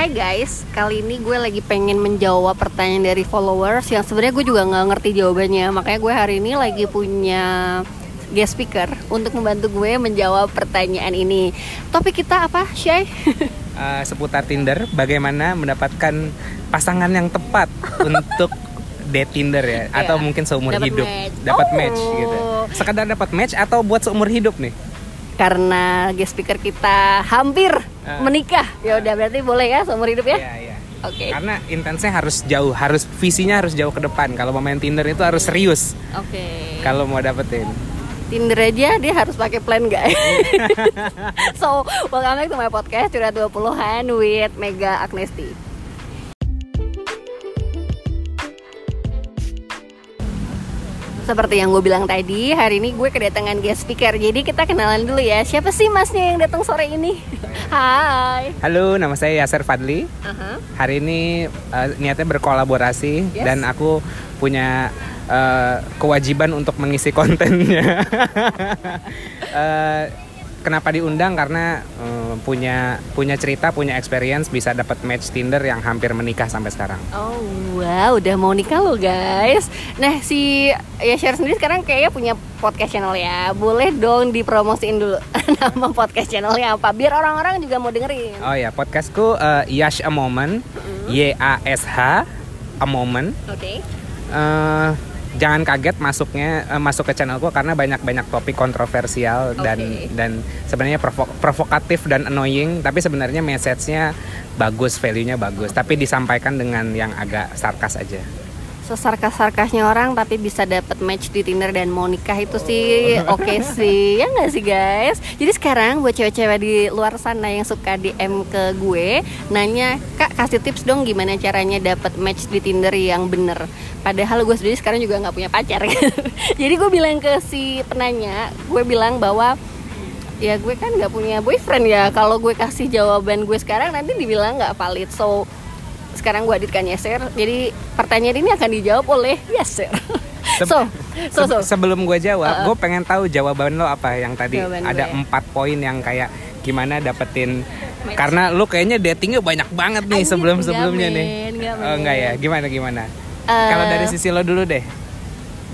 Hai guys, kali ini gue lagi pengen menjawab pertanyaan dari followers yang sebenarnya gue juga nggak ngerti jawabannya. Makanya gue hari ini lagi punya guest speaker untuk membantu gue menjawab pertanyaan ini. Topik kita apa, Shay? uh, seputar Tinder, bagaimana mendapatkan pasangan yang tepat untuk date Tinder ya, atau Iya. mungkin seumur Dapat hidup, match. dapat Oh. match gitu. Sekedar dapat match atau buat seumur hidup nih? Karena guest speaker kita hampir Ah. menikah. Ya udah berarti boleh ya seumur hidup ya? Iya, iya. Oke. Karena intensnya harus jauh, harus visinya harus jauh ke depan. Kalau mau main Tinder itu harus serius. Oke. Kalau mau dapetin. Tinder aja dia harus pakai plan guys. so, welcome back to my podcast Curhat 20-an with Mega Agnesti. Seperti yang gue bilang tadi, hari ini gue kedatangan guest speaker. Jadi kita kenalan dulu ya. Siapa sih masnya yang datang sore ini? Hai. Halo, nama saya Yaser Fadli. Aha. Hari ini uh, niatnya berkolaborasi Yes. dan aku punya uh, kewajiban untuk mengisi kontennya. Uh, kenapa diundang? Karena uh, punya punya cerita, punya experience bisa dapat match Tinder yang hampir menikah sampai sekarang. Oh wow, udah mau nikah loh guys. Nah si ya share sendiri sekarang kayaknya punya podcast channel ya. Boleh dong dipromosiin dulu nama podcast channelnya apa, biar orang-orang juga mau dengerin. Oh ya, podcastku uh, Yash a Moment, Y A S H a Moment. Oke. Eh, jangan kaget masuknya eh, masuk ke channelku karena banyak banyak topik kontroversial dan Oke. dan sebenarnya provo- provokatif dan annoying. Tapi sebenarnya message-nya bagus value-nya bagus. Tapi disampaikan dengan yang agak sarkas aja Sesarkas-sarkasnya orang tapi bisa dapat match di Tinder dan mau nikah itu sih oke sih. Ya nggak sih guys? Jadi sekarang buat cewek-cewek di luar sana yang suka DM ke gue nanya, "Kak, kasih tips dong gimana caranya dapat match di Tinder yang bener." Padahal gue sendiri sekarang juga nggak punya pacar. Jadi gue bilang ke si penanya, gue bilang bahwa ya gue kan nggak punya boyfriend ya kalau gue kasih jawaban gue sekarang nanti dibilang nggak valid so sekarang gue editkan Yeser jadi pertanyaan ini akan dijawab oleh Yeser Se- so so so. Se- sebelum gue jawab Uh-uh. gue pengen tahu jawaban lo apa yang tadi Jawaban ada empat poin yang kayak gimana dapetin karena lo kayaknya datingnya banyak banget nih Anjir, sebelum sebelumnya nih. enggak, oh, enggak ya? gimana gimana? Eh, kalau dari sisi lo dulu deh.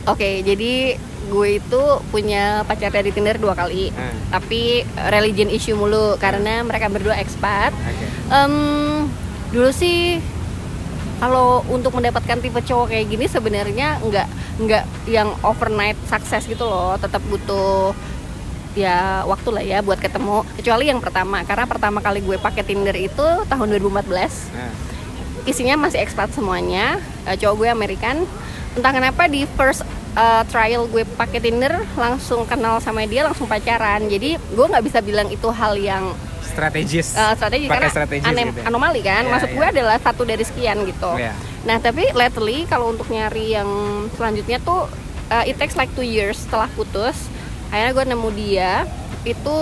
Oke jadi gue itu punya pacar dari Tinder dua kali. Hmm. tapi religion issue mulu karena mereka berdua expat. Oke. Em, dulu sih kalau untuk mendapatkan tipe cowok kayak gini sebenarnya nggak nggak yang overnight sukses gitu loh. Tetap butuh ya waktu lah ya buat ketemu. Kecuali yang pertama karena pertama kali gue pakai Tinder itu tahun 2014 Nah. isinya masih expat semuanya Eh, cowok gue Amerikan entah kenapa di first uh, trial gue pakai Tinder langsung kenal sama dia langsung pacaran. Jadi gue nggak bisa bilang itu hal yang strategis uh, strategi Pakai karena strategis anem- gitu ya? anomali kan Iya, maksud iya. gue adalah satu dari sekian gitu Iya. nah tapi lately kalau untuk nyari yang selanjutnya tuh uh, it takes like two years setelah putus akhirnya gue nemu dia itu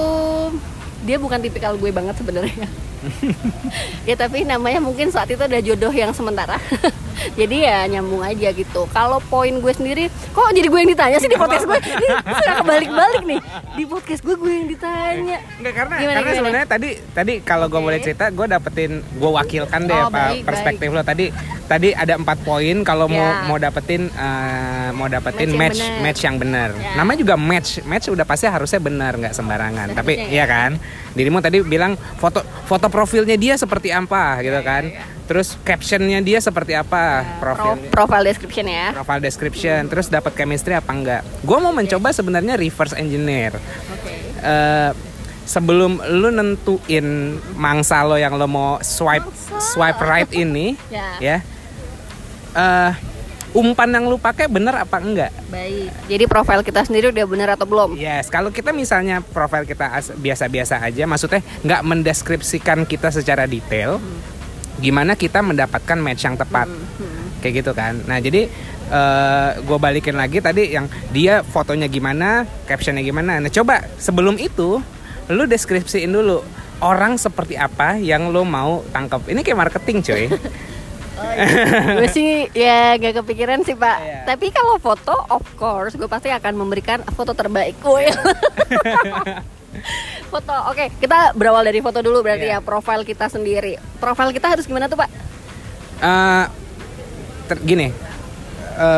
dia bukan tipikal gue banget sebenarnya ya tapi namanya mungkin saat itu ada jodoh yang sementara. Jadi ya nyambung aja gitu. Kalau poin gue sendiri kok jadi gue yang ditanya sih di podcast gue? Ini sudah kebalik-balik nih. Di podcast gue gue yang ditanya. Enggak karena Gimana, karena sebenarnya tadi tadi kalau gue Oke. boleh cerita gue dapetin gue wakilkan deh Oh, baik, perspektif lo. Tadi tadi ada empat poin kalau mau Ya. mau dapetin eh, mau dapetin Match yang match benar. match yang benar Ya. namanya juga match match udah pasti harusnya benar nggak sembarangan tapi ya. iya kan dirimu tadi bilang foto foto profilnya dia seperti apa gitu kan terus captionnya dia seperti apa Pro- profilnya profile description ya profile description terus dapat chemistry apa enggak gue mau mencoba sebenarnya reverse engineer oke eh sebelum lu nentuin mangsa lo yang lo mau swipe Mangsa. swipe right ini Ya. ya eh umpan yang lu pakai bener apa enggak? Baik. Jadi profile kita sendiri udah bener atau belum? Yes kalau kita misalnya profil kita as- biasa-biasa aja maksudnya nggak mendeskripsikan kita secara detail gimana kita mendapatkan match yang tepat. Hmm. kayak gitu kan. Nah jadi gue balikin lagi tadi yang dia fotonya gimana captionnya gimana. Nah coba sebelum itu lu deskripsiin dulu orang seperti apa yang lo mau tangkap ini kayak marketing coy gue sih ya gak kepikiran sih pak Iya. tapi kalau foto of course gue pasti akan memberikan foto terbaik gue foto. Oke, kita berawal dari foto dulu berarti Iya. ya profil kita sendiri. Profil kita harus gimana tuh, Pak? Eh, ter- gini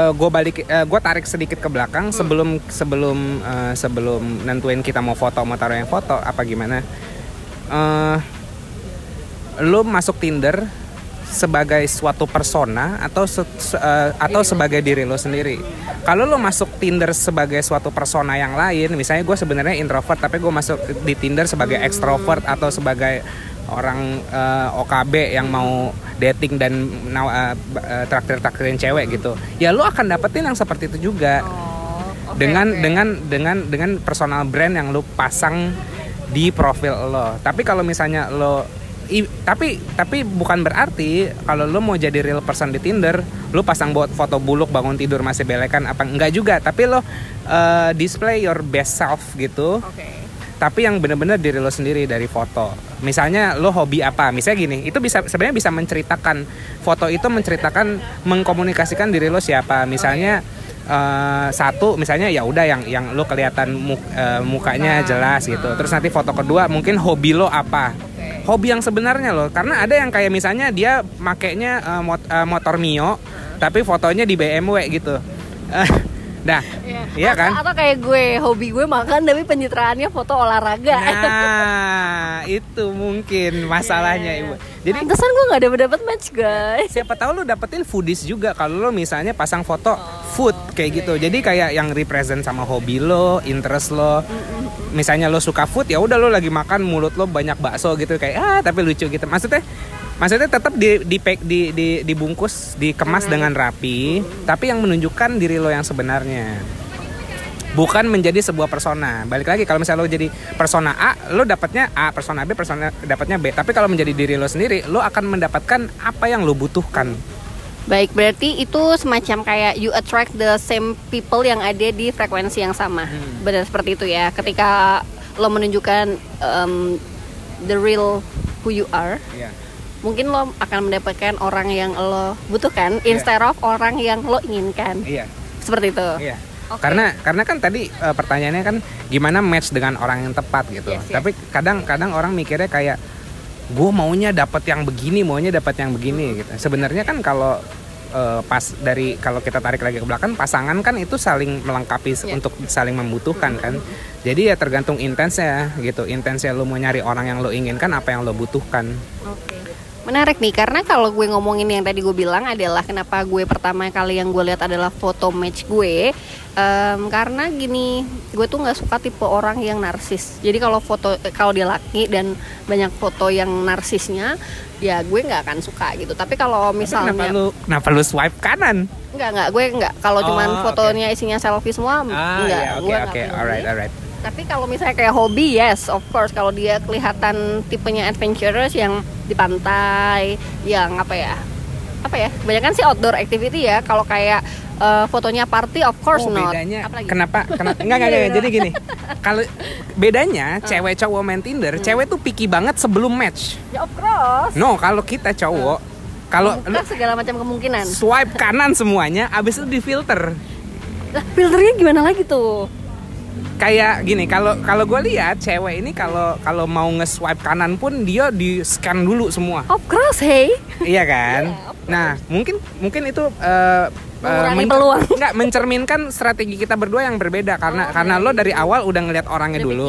gue balik gue tarik sedikit ke belakang sebelum sebelum eh, sebelum nentuin kita mau foto mau taruh yang foto apa gimana eh lo masuk Tinder sebagai suatu persona atau se- se- eh, atau sebagai diri lo sendiri. Kalau lo masuk Tinder sebagai suatu persona yang lain, misalnya gue sebenarnya introvert tapi gue masuk di Tinder sebagai extrovert atau sebagai orang eh, OKB yang mau dating dan eh, traktir-traktirin cewek gitu. Ya lo akan dapetin yang seperti itu juga Oh, dengan dengan dengan dengan personal brand yang lo pasang di profil lo. Tapi kalau misalnya lo i- tapi tapi bukan berarti kalau lo mau jadi real person di Tinder, lo pasang buat foto buluk bangun tidur masih belekan apa enggak juga, tapi lo eh, display your best self gitu. Oke. Tapi yang bener-bener diri lo sendiri dari foto. Misalnya lo hobi apa? Misalnya gini, itu bisa sebenarnya bisa menceritakan foto itu menceritakan mengkomunikasikan diri lo siapa. Misalnya eh, satu misalnya ya udah yang yang lo kelihatan mu- eh, mukanya jelas gitu. Terus nanti foto kedua mungkin hobi lo apa? Hobi yang sebenarnya lo. Karena ada yang kayak misalnya dia makainya eh, mot- eh, motor Mio tapi fotonya di BMW gitu. Nah, iya atau, kan? Atau kayak gue, hobi gue makan tapi pencitraannya foto olahraga. Nah, itu mungkin masalahnya Iya. ibu. Jadi Pantesan gue nggak dapet dapet match guys. siapa tahu lu dapetin foodies juga kalau lo misalnya pasang foto food kayak iya, gitu. Jadi kayak yang represent sama hobi lo, interest lo. Misalnya lo suka food ya udah lo lagi makan mulut lo banyak bakso gitu kayak ah tapi lucu gitu. Maksudnya maksudnya tetap di di, pack- di, di dibungkus, dikemas dengan rapi, tapi yang menunjukkan diri lo yang sebenarnya. Bukan menjadi sebuah persona. Balik lagi kalau misalnya lo jadi persona A, lo dapatnya A, persona B, persona dapatnya B. Tapi kalau menjadi diri lo sendiri, lo akan mendapatkan apa yang lo butuhkan. Baik, berarti itu semacam kayak you attract the same people yang ada di frekuensi yang sama. Hmm. Benar seperti itu ya. Ketika lo menunjukkan um, the real who you are, Iya. Mungkin lo akan mendapatkan orang yang lo butuhkan instead of orang yang lo inginkan. Iya, Seperti itu. iya. Oke. Karena karena kan tadi eh, pertanyaannya kan gimana match dengan orang yang tepat gitu. Yes, yes. Tapi kadang-kadang orang mikirnya kayak gue maunya dapat yang begini, maunya dapat yang begini gitu. Sebenarnya kan kalau eh, pas dari kalau kita tarik lagi ke belakang pasangan kan itu saling melengkapi Iya. untuk saling membutuhkan kan. Jadi ya tergantung intensnya gitu. Intensnya lo mau nyari orang yang lo inginkan apa yang lo butuhkan. Oke. Menarik nih karena kalau gue ngomongin yang tadi gue bilang adalah kenapa gue pertama kali yang gue lihat adalah foto match gue Em, karena gini gue tuh nggak suka tipe orang yang narsis jadi kalau foto kalau dia laki dan banyak foto yang narsisnya ya gue nggak akan suka gitu tapi kalau Tapi misalnya kenapa lu kenapa lu swipe kanan? nggak nggak gue nggak kalau cuman Oh, fotonya isinya selfie semua Ah, nggak iya, oke gue peduli. alright alright. Tapi kalau misalnya kayak hobi, yes, of course. Kalau dia kelihatan tipenya adventurous yang di pantai, yang apa ya? Apa ya? Kebanyakan sih outdoor activity ya. Kalau kayak eh, fotonya party, of course oh, not. bedanya Apalagi? kenapa kenapa enggak enggak, enggak. jadi gini kalau bedanya cewek cowok main Tinder cewek tuh picky banget sebelum match Ya of course. no kalau kita cowok kalau lu segala macam kemungkinan. swipe kanan semuanya abis itu di filter Lah, filternya gimana lagi tuh? Kayak gini kalau kalau gue lihat cewek ini kalau kalau mau nge-swipe kanan pun dia di scan dulu semua Of course, hey. iya kan Iya, of nah mungkin mungkin itu eh, Mengurangi men- peluang. nggak mencerminkan strategi kita berdua yang berbeda karena Oh, karena iya, lo iya. dari awal udah ngeliat orangnya Udah dulu.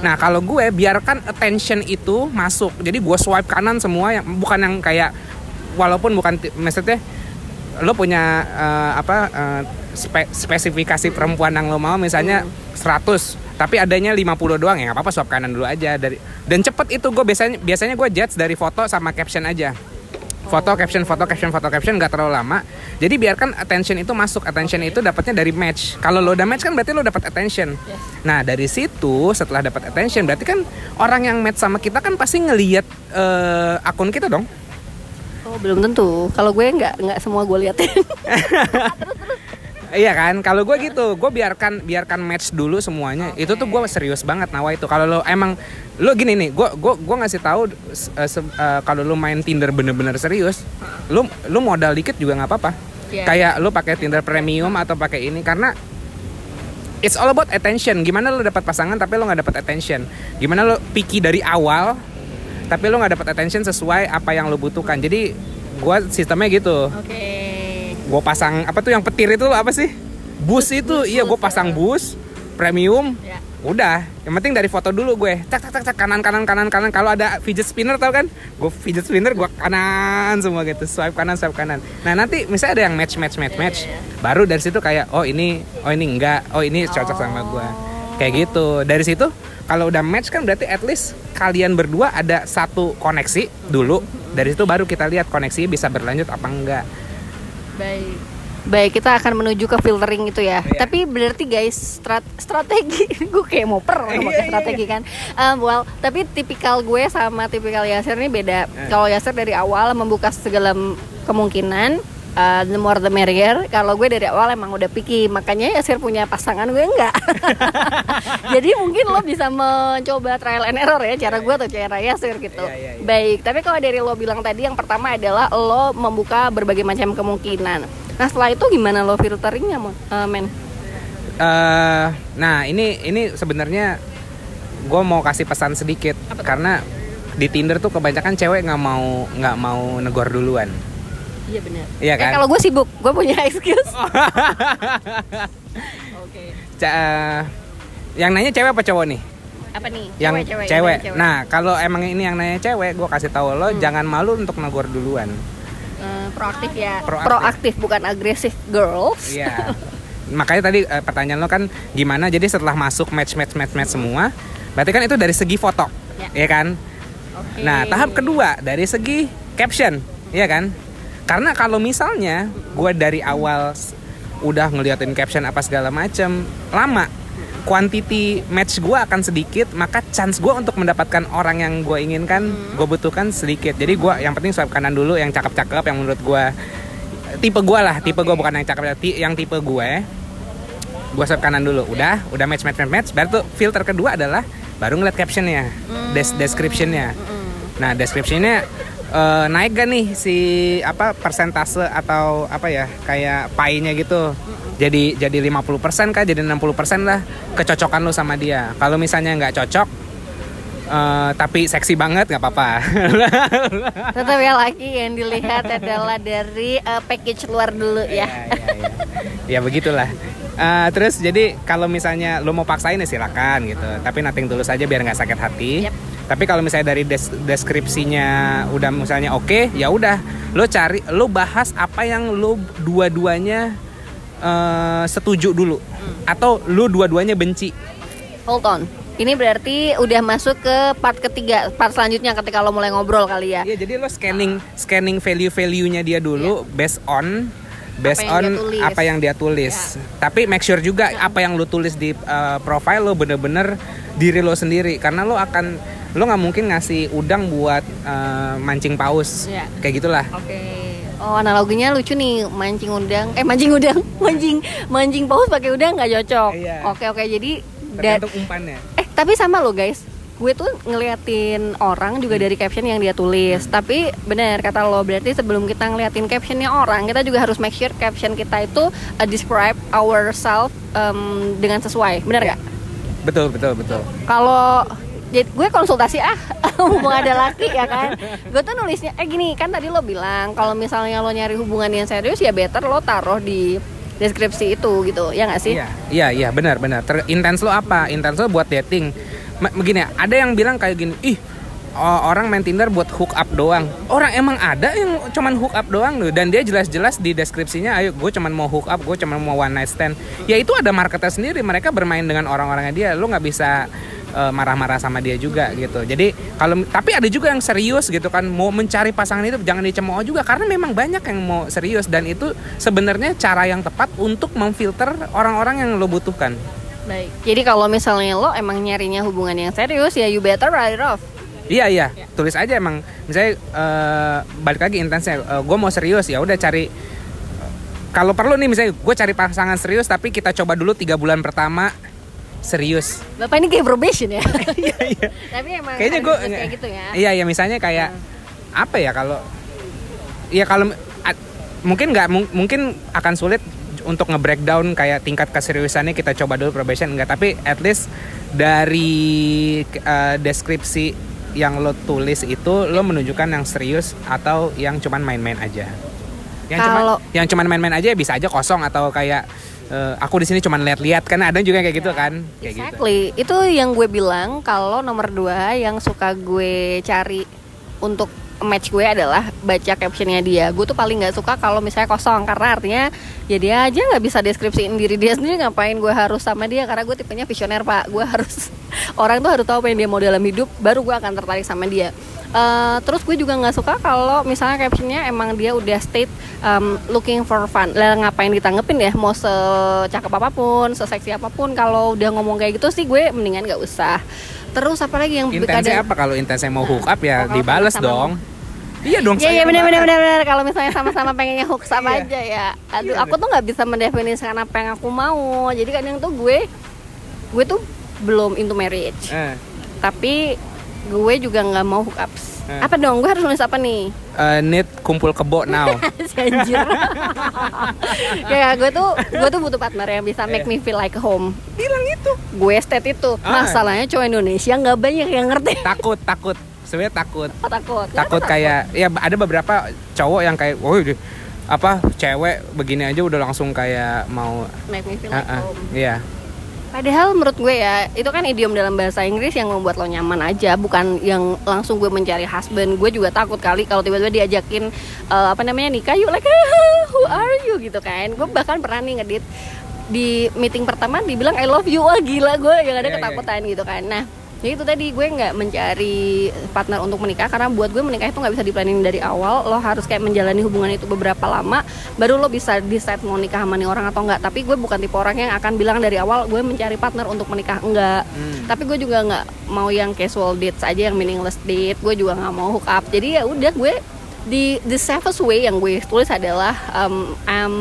Nah kalau gue biarkan attention itu masuk. Jadi gue swipe kanan semua yang bukan yang kayak walaupun bukan maksudnya lo punya eh, apa eh, spe- spesifikasi perempuan yang lo mau misalnya 100 tapi adanya 50 doang ya nggak apa-apa swipe kanan dulu aja. Dari dan cepet itu gue biasanya biasanya gue judge dari foto sama caption aja. Foto caption foto caption foto caption nggak terlalu lama. Jadi biarkan attention itu masuk attention itu dapatnya dari match. Kalau lo udah match kan berarti lo dapat attention. Yes. nah dari situ setelah dapat attention berarti kan orang yang match sama kita kan pasti ngelihat eh, akun kita dong. Oh, belum tentu. Kalau gue nggak nggak semua gue liatin. Iya kan, kalau gue gitu, gue biarkan biarkan match dulu semuanya. Itu tuh gue serius banget nawa itu. Kalau lo emang lo gini nih, gue gua gua ngasih tahu se- eh, kalau lo main Tinder bener-bener serius, lo lo modal dikit juga nggak apa-apa. Iya. Kayak lo pakai Tinder premium atau pakai ini karena it's all about attention. Gimana lo dapat pasangan tapi lo nggak dapat attention. Gimana lo picky dari awal tapi lo nggak dapat attention sesuai apa yang lo butuhkan. Jadi gua sistemnya gitu. Oke. Gue pasang apa tuh yang petir itu apa sih? Bus itu, bus, iya gue pasang ya. bus premium. Ya. Udah, yang penting dari foto dulu gue. Cak cak cak cak kanan kanan kanan kanan. Kalau ada fidget spinner tau kan? Gue fidget spinner gue kanan semua gitu. Swipe kanan swipe kanan. Nah nanti misalnya ada yang match match match match. Iya, Baru dari situ kayak oh ini oh ini enggak. Oh ini cocok sama gue. Kayak gitu. Dari situ kalau udah match kan berarti at least kalian berdua ada satu koneksi dulu. Dari situ baru kita lihat koneksinya bisa berlanjut apa enggak. Baik. Baik, kita akan menuju ke filtering itu ya. Iya. Tapi berarti guys, strat- strategi gue kayak mau per Iya, pakai iya, strategi kan. Um, well, tapi tipikal gue sama tipikal Yasir ini beda. Eh. Kalau Yasir dari awal membuka segala kemungkinan uh, the more the merrier. Kalau gue dari awal emang udah picky, makanya Yasir punya pasangan gue enggak. Jadi mungkin lo bisa mencoba trial and error ya cara gue atau cara Yasir gitu. Iya, iya, iya. Baik, tapi kalau dari lo bilang tadi yang pertama adalah lo membuka berbagai macam kemungkinan. Nah setelah itu gimana lo filteringnya, eh, men? eh nah ini ini sebenarnya gue mau kasih pesan sedikit Apa karena di Tinder tuh kebanyakan cewek nggak mau nggak mau negor duluan. Iya benar. Iya Eh, kan? kalau gue sibuk, gue punya excuse. Oke. Ca- eh, yang nanya cewek apa cowok nih? Apa nih? Yang Cewek, cewek. yang Nah kalau emang ini yang nanya cewek, gue kasih tahu lo Hmm. jangan malu untuk negor duluan. Eh, proaktif ya. Proaktif. Proaktif, bukan agresif, girls. Iya. Makanya tadi eh, pertanyaan lo kan gimana? Jadi setelah masuk match match match match semua, berarti kan itu dari segi foto, Ya. ya kan? Oke. Nah, tahap kedua dari segi caption, ya kan? Karena kalau misalnya gue dari awal udah ngeliatin caption apa segala macem, lama, quantity match gue akan sedikit, maka chance gue untuk mendapatkan orang yang gue inginkan, gue butuhkan sedikit. Jadi gue yang penting swipe kanan dulu, yang cakep-cakep, yang menurut gue tipe gue lah, tipe gue Oke. bukan yang cakep, yang tipe gue. Gue swipe kanan dulu, udah, udah match match match match. Baru tuh filter kedua adalah baru ngeliat captionnya, des- descriptionnya. Nah, descriptionnya eh, naik gak nih si apa persentase atau apa ya kayak pie-nya gitu. Jadi jadi 50% kah jadi 60% lah kecocokan lu sama dia. Kalau misalnya nggak cocok eh, tapi seksi banget nggak apa-apa. Tetap ya laki yang dilihat adalah dari eh, package luar dulu ya. ya, ya, ya. ya begitulah. Eh, terus jadi kalau misalnya lo mau paksain ya silakan gitu. Tapi nating tulus aja biar nggak sakit hati. Yep. Tapi kalau misalnya dari des- deskripsinya udah misalnya oke, ya udah lo cari lo bahas apa yang lo dua-duanya eh, setuju dulu atau lo dua-duanya benci. Hold on. Ini berarti udah masuk ke part ketiga, part selanjutnya ketika lo mulai ngobrol kali ya. Iya, jadi lo scanning scanning value-value-nya dia dulu based on based Apa on apa yang dia tulis. Tapi make sure juga apa yang lo tulis di uh, profile lo bener-bener diri lo sendiri karena lo akan lo nggak mungkin ngasih udang buat uh, mancing paus. Iya. Kayak gitulah. Oke. Oh analoginya lucu nih mancing udang, eh mancing udang, mancing mancing paus pakai udang nggak cocok. Iya. Oke oke jadi da- Tergantung umpannya. eh tapi sama lo guys, gue tuh ngeliatin orang juga dari caption yang dia tulis. Tapi benar kata lo berarti sebelum kita ngeliatin captionnya orang, kita juga harus make sure caption kita itu uh, describe ourselves um, dengan sesuai. Benar gak? Betul betul betul. kalau jadi gue konsultasi ah mau ada laki ya kan gue tuh nulisnya eh gini kan tadi lo bilang kalau misalnya lo nyari hubungan yang serius ya better lo taruh di deskripsi itu gitu ya nggak sih Iya, iya, iya, benar, benar. Ter intens lo apa? Intens lo buat dating. Begini, ada yang bilang kayak gini, ih orang main Tinder buat hook up doang. Orang emang ada yang cuman hook up doang loh. Dan dia jelas-jelas di deskripsinya, ayo gue cuman mau hook up, gue cuman mau one night stand. Ya itu ada marketnya sendiri. Mereka bermain dengan orang-orangnya dia. Lo nggak bisa eh, marah-marah sama dia juga gitu. Jadi kalau tapi ada juga yang serius gitu kan mau mencari pasangan itu jangan dicemooh juga karena memang banyak yang mau serius dan itu sebenarnya cara yang tepat untuk memfilter orang-orang yang lo butuhkan. baik jadi kalau misalnya lo emang nyarinya hubungan yang serius ya you better write it off Iya iya, tulis aja emang misalnya eh, balik lagi intensnya gue mau serius ya udah cari kalau perlu nih misalnya gue cari pasangan serius tapi kita coba dulu tiga bulan pertama serius. bapak ini kayak probation ya? Iya iya. tapi emang kayaknya gue kayak gitu ya. Iya iya misalnya kayak apa ya kalau ya kalau mungkin nggak mung- mungkin akan sulit untuk nge-breakdown kayak tingkat keseriusannya kita coba dulu probation enggak tapi at least dari uh, deskripsi yang lo tulis itu lo menunjukkan yang serius atau yang cuman main-main aja. Yang cuman Kalau- yang cuman main-main aja ya bisa aja kosong atau kayak eh, aku di sini cuman lihat-lihat kan ada juga kayak gitu kan kayak gitu Exactly. Itu yang gue bilang kalau nomor dua yang suka gue cari untuk match gue adalah baca captionnya dia. Gue tuh paling nggak suka kalau misalnya kosong karena artinya ya dia aja nggak bisa deskripsiin diri dia sendiri ngapain gue harus sama dia karena gue tipenya visioner pak. Gue harus orang tuh harus tahu apa yang dia mau dalam hidup baru gue akan tertarik sama dia. Eh, terus gue juga nggak suka kalau misalnya captionnya emang dia udah state um, looking for fun lah ngapain ditanggepin ya mau secakep apa pun seseksi apa pun kalau udah ngomong kayak gitu sih gue mendingan nggak usah terus apa lagi yang intensnya apa kalau intensnya mau hook up ya Oh, dibales sama- dong iya dong Iya iya benar benar benar benar kalau misalnya sama-sama pengennya hook sama Iya. aja ya. Aduh Iya, aku tuh nggak bisa mendefinisikan apa yang aku mau. Jadi kadang tuh gue gue tuh belum into marriage. Eh, Tapi gue juga nggak mau hook ups. Eh. Apa dong? Gue harus nulis apa nih? eh, need kumpul kebo now Si anjir. ya gue tuh gue tuh butuh partner yang bisa make me feel like home. bilang itu Gue state itu. Ah. Masalahnya cowok Indonesia nggak banyak yang ngerti. takut takut sebenarnya takut Oh, takut. takut Kenapa kayak ya ada beberapa cowok yang kayak woi apa cewek begini aja udah langsung kayak mau make me feel ah, like ah, home. iya Padahal menurut gue ya itu kan idiom dalam bahasa Inggris yang membuat lo nyaman aja, bukan yang langsung gue mencari husband. Gue juga takut kali kalau tiba-tiba diajakin eh, apa namanya nikah yuk like who are you gitu kan. Gue bahkan pernah nih ngedit di meeting pertama dibilang I love you wah gila gue yang ada Iya, iya, ketakutan gitu kan. Nah ya itu tadi gue nggak mencari partner untuk menikah karena buat gue menikah itu nggak bisa diplanning dari awal. Lo harus kayak menjalani hubungan itu beberapa lama baru lo bisa decide mau nikah sama nih orang atau enggak tapi gue bukan tipe orang yang akan bilang dari awal gue mencari partner untuk menikah. Enggak Hmm. tapi gue juga nggak mau yang casual dates aja yang meaningless date. Gue juga nggak mau hook up. Jadi ya udah gue di the safest way yang gue tulis adalah um, um,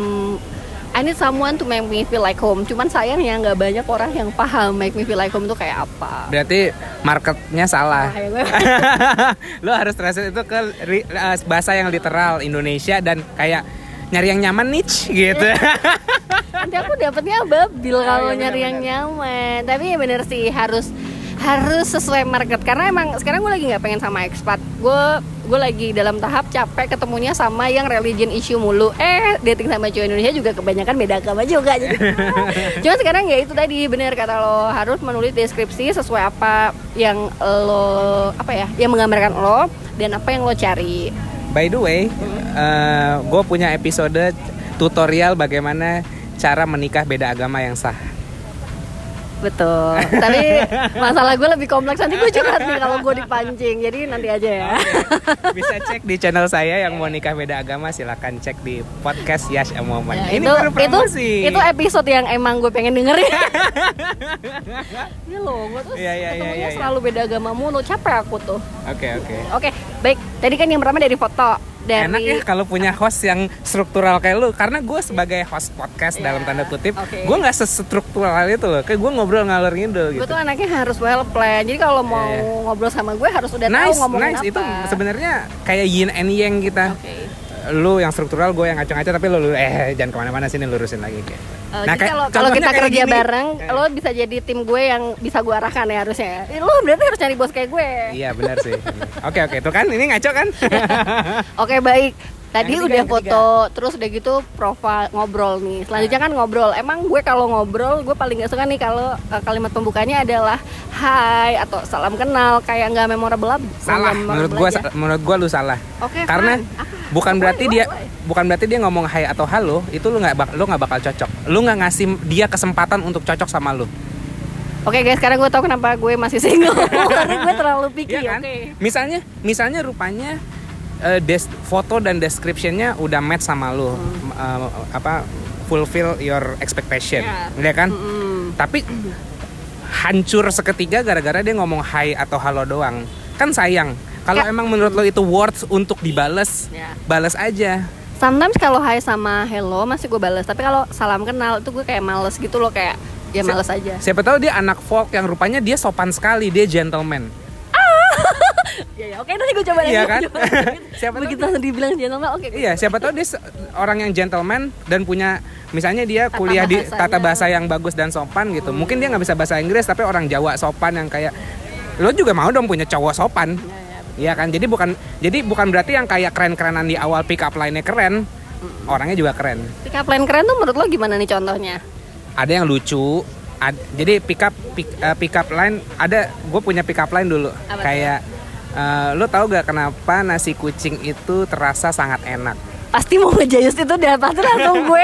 I need someone to make me feel like home. Cuman sayangnya nggak banyak orang yang paham make me feel like home itu kayak apa. berarti marketnya salah ya lo harus translate itu ke eh, bahasa yang literal Indonesia dan kayak nyari yang nyaman niche gitu Nanti aku dapetnya babil kalau iya, nyari yang nyaman. Tapi ya bener sih harus harus sesuai market karena emang sekarang gue lagi nggak pengen sama expat. Gue gue lagi dalam tahap capek ketemunya sama yang religion issue mulu. Eh dating sama cowok Indonesia juga kebanyakan beda agama juga jadi. Cuma sekarang ya itu tadi bener kata lo harus menulis deskripsi sesuai apa yang lo apa ya yang menggambarkan lo dan apa yang lo cari. by the way gue punya episode tutorial bagaimana cara menikah beda agama yang sah Betul. Tapi masalah gue lebih kompleks nanti gue curhat nih kalau gue dipancing. Jadi nanti aja ya. bisa cek di channel saya yang mau nikah beda agama silahkan cek di podcast Yash a Moment Ya, ini itu, baru itu promosi itu episode yang emang gue pengen dengerin. Ini loh, gue tuh iya, iya, ketemunya iya, iya. selalu beda agama mulu. Capek aku tuh. oke oke Oke, baik. Tadi kan yang pertama dari foto. Dari enak ya kalau punya host yang struktural kayak lu karena gue sebagai host podcast Iya, dalam tanda kutip oke. gue nggak sestruktural itu loh kayak gue ngobrol ngalor ngidul gue gitu tuh anaknya harus well plan. Jadi kalau mau Iya, iya. ngobrol sama gue harus udah tahu nice ngomongin nice apa. itu sebenarnya kayak yin and yang kita Oke. Lu yang struktural gue yang ngaco-ngaco tapi lu, lu eh jangan ke mana-mana sini lurusin lagi kayak Eh, Nah, kalau kalau kita kayak kerja gini. bareng, Eh. lo bisa jadi tim gue yang bisa gue arahkan ya harusnya. Eh, Lo berarti harus cari bos kayak gue. iya benar sih oke oke tuh kan ini ngaco kan Oke baik. Tadi Yang ketiga, udah yang foto, terus udah gitu profil ngobrol nih. Selanjutnya kan ngobrol. Emang gue kalau ngobrol, gue paling gak suka nih kalau eh, kalimat pembukanya adalah Hai atau salam kenal, kayak nggak memorable ab- salah menurut gue menurut gue lu salah Oke. karena fine. Bukan berarti dia bukan berarti dia ngomong hai atau halo itu lu nggak lu nggak bakal cocok lu nggak ngasih dia kesempatan untuk cocok sama lu Oke guys, sekarang gue tahu kenapa gue masih single. Karena gue terlalu picky. Iya kan? Oke. Misalnya, misalnya rupanya eh, des- foto dan descriptionnya udah match sama lu, Hmm. Eh, apa fulfill your expectation, ya kan? Mm-mm. Tapi hancur seketika gara-gara dia ngomong hai atau halo doang, kan sayang. Kalau Ya. emang menurut lo itu worth untuk dibales, Ya. balas aja. Sometimes kalau hai sama hello masih gue balas, tapi kalau salam kenal itu gue kayak males gitu loh kayak ya Si- males aja. Siapa tahu dia anak folk yang rupanya dia sopan sekali, dia gentleman. Iya, iya. Oke, nanti gue coba Iya nanti kan? coba. Siapa tahu Begitu dia- langsung dibilang gentleman, oke. Iya, siapa tahu dia orang yang gentleman dan punya misalnya dia Tata kuliah di tata bahasa yang bagus dan sopan gitu. Mungkin dia nggak bisa bahasa Inggris tapi orang Jawa sopan yang kayak lo juga mau dong punya cowok sopan. Iya, iya. Iya kan? Jadi bukan jadi bukan berarti yang kayak keren-kerenan di awal pick up line-nya keren. Orangnya juga keren. Pick up line keren tuh menurut lo gimana nih contohnya? Ada yang lucu. ad- jadi pick up pick, eh, pick up line ada gue punya pick up line dulu. Apa kayak eh, lo tau gak kenapa nasi kucing itu terasa sangat enak? Pasti mau ngejayus itu dan pasti langsung gue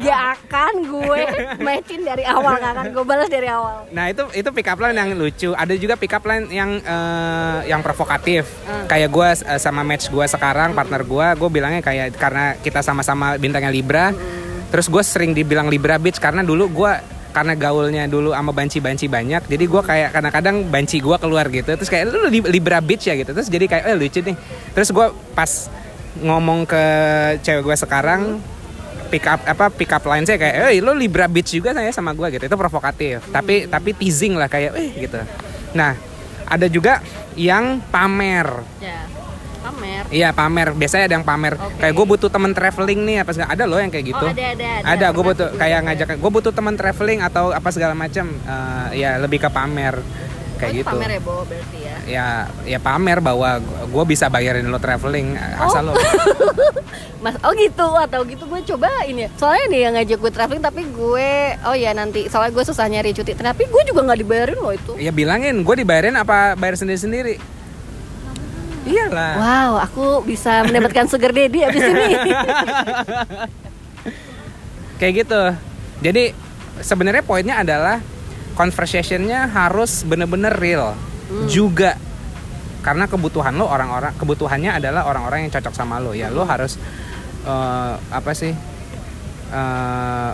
gak akan gue matchin dari awal gak akan gue balas dari awal. Nah itu itu pick up line yang lucu. Ada juga pick up line yang eh, yang provokatif. Hmm. Kayak gue sama match gue sekarang partner gue, gue bilangnya kayak karena kita sama-sama bintangnya Libra. Hmm. Terus gue sering dibilang Libra bitch karena dulu gue karena gaulnya dulu sama banci-banci banyak jadi gue kayak kadang-kadang banci gue keluar gitu terus kayak lu li- libra bitch ya gitu terus jadi kayak eh lucu nih terus gue pas ngomong ke cewek gue sekarang pick up apa pick up line saya kayak eh lo libra bitch juga saya sama gue gitu itu provokatif tapi tapi teasing lah kayak eh gitu nah ada juga yang pamer Ya, pamer. Iya pamer, biasanya ada yang pamer. Oke. Kayak gue butuh temen traveling nih apa segala. Ada loh yang kayak gitu. Oh, ada, ada, ada. Ada, gue butuh tuh, kayak ngajak. Gue butuh temen traveling atau apa segala macam. Eh, ya lebih ke pamer kayak Oh, itu gitu. pamer ya, Bo, berarti ya. Ya, ya pamer bahwa gue bisa bayarin lo traveling asal lo. Mas, oh gitu, atau gitu gue cobain ya. Soalnya nih yang ngajak gue traveling tapi gue, oh ya nanti soalnya gue susah nyari cuti. Tapi gue juga nggak dibayarin loh itu. Ya bilangin, gue dibayarin apa bayar sendiri sendiri. Iyalah. Wow, aku bisa mendapatkan sugar daddy abis ini. kayak gitu jadi sebenarnya poinnya adalah conversationnya harus bener-bener real. Juga. Karena kebutuhan lo orang-orang kebutuhannya adalah orang-orang yang cocok sama lo. Ya lo harus eh, apa sih eh,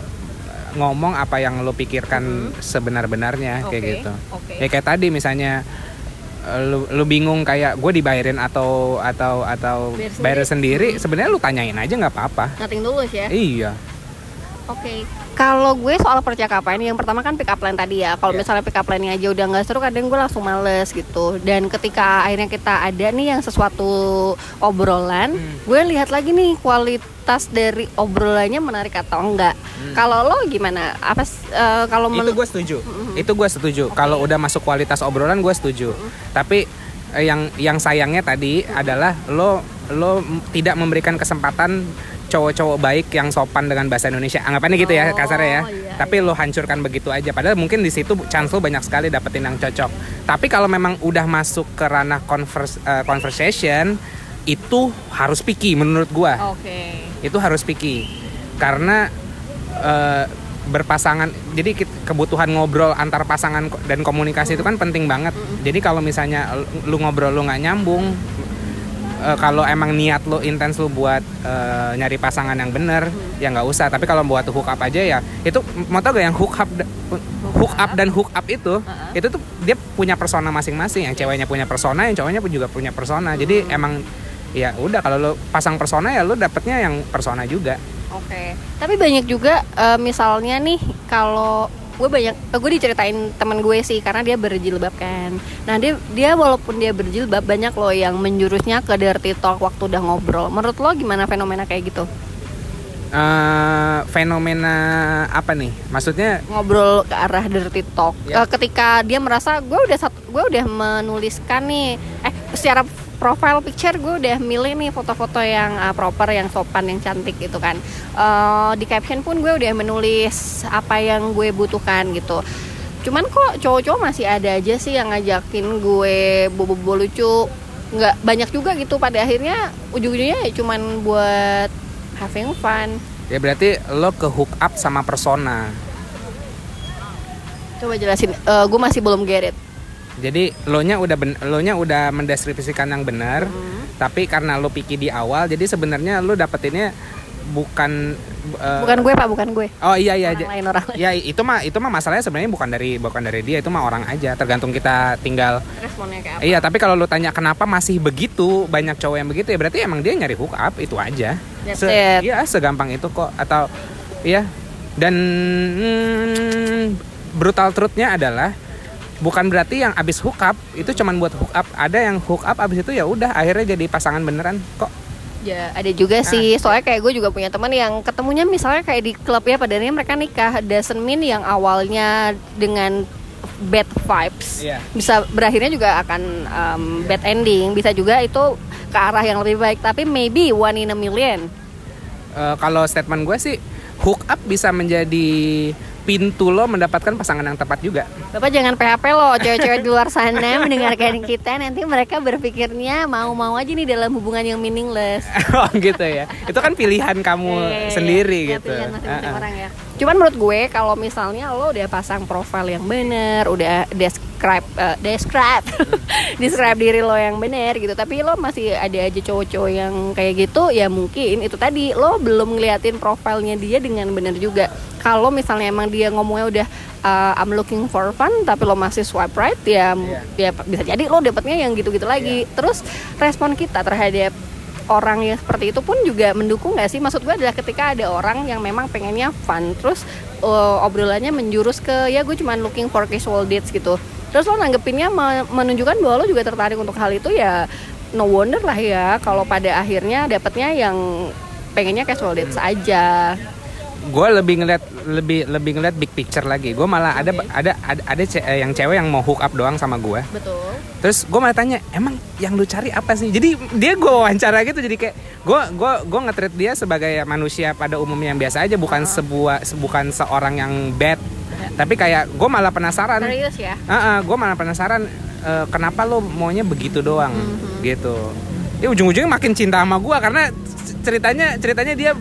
ngomong apa yang lo pikirkan sebenar-benarnya kayak Oke, gitu. oke. ya kayak tadi misalnya eh, lu, lu bingung kayak gue dibayarin atau atau atau Bayar bayar sendiri? sebenarnya lu tanyain aja nggak apa-apa. Nothing tulus ya. iya Oke. Kalau gue soal percakapan, yang pertama kan pick up line tadi ya. Kalau Iya. misalnya pick up line aja udah nggak seru, kadang gue langsung males gitu. Dan ketika akhirnya kita ada nih yang sesuatu obrolan, Hmm. gue lihat lagi nih kualitas dari obrolannya menarik atau enggak. Kalau lo gimana? Apa eh, kalau itu gue setuju itu gue setuju kalau udah masuk kualitas obrolan gue setuju tapi eh, yang yang sayangnya tadi adalah lo lo tidak memberikan kesempatan cowok-cowok baik yang sopan dengan bahasa Indonesia. Anggapannya gitu ya Oh, kasarnya ya. iya, tapi lo hancurkan begitu aja. Padahal mungkin di situ chance lo banyak sekali dapetin yang cocok. Tapi kalau memang udah masuk ke ranah converse, eh, conversation itu harus picky menurut gue Oke. itu harus picky. Karena eh, berpasangan jadi kebutuhan ngobrol antar pasangan dan komunikasi itu kan penting banget. Jadi kalau misalnya lu ngobrol lu nggak nyambung eh, kalau emang niat lu intens lu buat eh, nyari pasangan yang bener ya nggak usah. Tapi kalau buat hook up aja ya itu mau tau gak yang hook up hook up dan hook up itu itu tuh dia punya persona masing-masing. Yang ceweknya punya persona yang cowoknya pun juga punya persona. Jadi emang ya udah kalau lu pasang persona ya lu dapetnya yang persona juga. Oke. Tapi banyak juga eh, misalnya nih kalau gue banyak eh, gue diceritain teman gue sih karena dia berjilbab kan. Nah dia dia walaupun dia berjilbab banyak loh yang menjurusnya ke dirty talk waktu udah ngobrol. Menurut lo gimana fenomena kayak gitu? eh fenomena apa nih maksudnya Ngobrol ke arah dirty talk. Ya. Eh, ketika dia merasa gue udah satu gue udah menuliskan nih eh secara profile picture gue udah milih nih foto-foto yang uh, proper, yang sopan, yang cantik gitu kan. Eh, di caption pun gue udah menulis apa yang gue butuhkan gitu. Cuman kok cowok-cowok masih ada aja sih yang ngajakin gue bobo-bobo lucu. Nggak banyak juga gitu pada akhirnya ujung-ujungnya ya cuman buat having fun. ya berarti lo ke hook up sama persona Coba jelasin. Eh, gue masih belum get it. Jadi lo nya udah ben, lo nya udah mendeskripsikan yang benar tapi karena lo pikir di awal jadi sebenarnya lo dapetinnya bukan eh, Bukan gue pak, bukan gue. oh iya iya Orang lain orang lain. ya itu mah itu mah masalahnya sebenarnya bukan dari bukan dari dia itu mah orang aja tergantung kita tinggal Responnya kayak apa? Iya, tapi kalau lu tanya kenapa masih begitu banyak cowok yang begitu ya berarti emang dia nyari hook up itu aja. That's it. Iya, segampang itu kok atau iya dan hmm, brutal truthnya adalah bukan berarti yang abis hook up itu cuman buat hook up ada yang hook up abis itu ya udah akhirnya jadi pasangan beneran kok Ya, ada juga sih. Soalnya kayak gue juga punya teman yang ketemunya misalnya kayak di klub ya, padahal mereka nikah. Doesn't mean yang awalnya dengan bad vibes Iya. bisa berakhirnya juga akan um, bad ending. Bisa juga itu ke arah yang lebih baik. Tapi maybe one in a million. Eh, kalau statement gue sih hook up bisa menjadi pintu lo mendapatkan pasangan yang tepat juga Bapak jangan PHP loh, cewek-cewek di luar sana mendengarkan kita nanti mereka berpikirnya mau-mau aja nih dalam hubungan yang meaningless. oh gitu ya itu kan pilihan kamu Iya, iya, iya. sendiri gitu pilihan masing-masing orang ya. Cuman menurut gue kalau misalnya lo udah pasang profil yang bener, udah describe eh, describe describe diri lo yang bener gitu, tapi lo masih ada aja cowok-cowok yang kayak gitu, ya mungkin itu tadi lo belum ngeliatin profilnya dia dengan bener juga. Kalau misalnya emang dia ngomongnya udah uh, I'm looking for fun, tapi lo masih swipe right, ya Iya. ya bisa jadi lo dapetnya yang gitu-gitu lagi. Terus respon kita terhadap orang yang seperti itu pun juga mendukung nggak sih? Maksud gue adalah ketika ada orang yang memang pengennya fun, terus uh, obrolannya menjurus ke ya gue cuman looking for casual dates gitu. Terus lo nanggepinnya me- menunjukkan bahwa lo juga tertarik untuk hal itu ya no wonder lah ya kalau pada akhirnya dapetnya yang pengennya casual dates aja. Gue lebih ngeliat lebih lebih ngeliat big picture lagi gue malah ada Oke. ada ada ada ce- eh, yang cewek yang mau hook up doang sama gue Betul. terus gue malah tanya emang yang lu cari apa sih jadi dia gue wawancara gitu jadi kayak gue gue gue nge-treat dia sebagai manusia pada umumnya yang biasa aja bukan sebuah se- bukan seorang yang bad tapi kayak gue malah penasaran Serius ya? gue malah penasaran eh, kenapa lo maunya begitu doang Mhm. gitu ya ujung-ujungnya makin cinta sama gue karena ceritanya ceritanya dia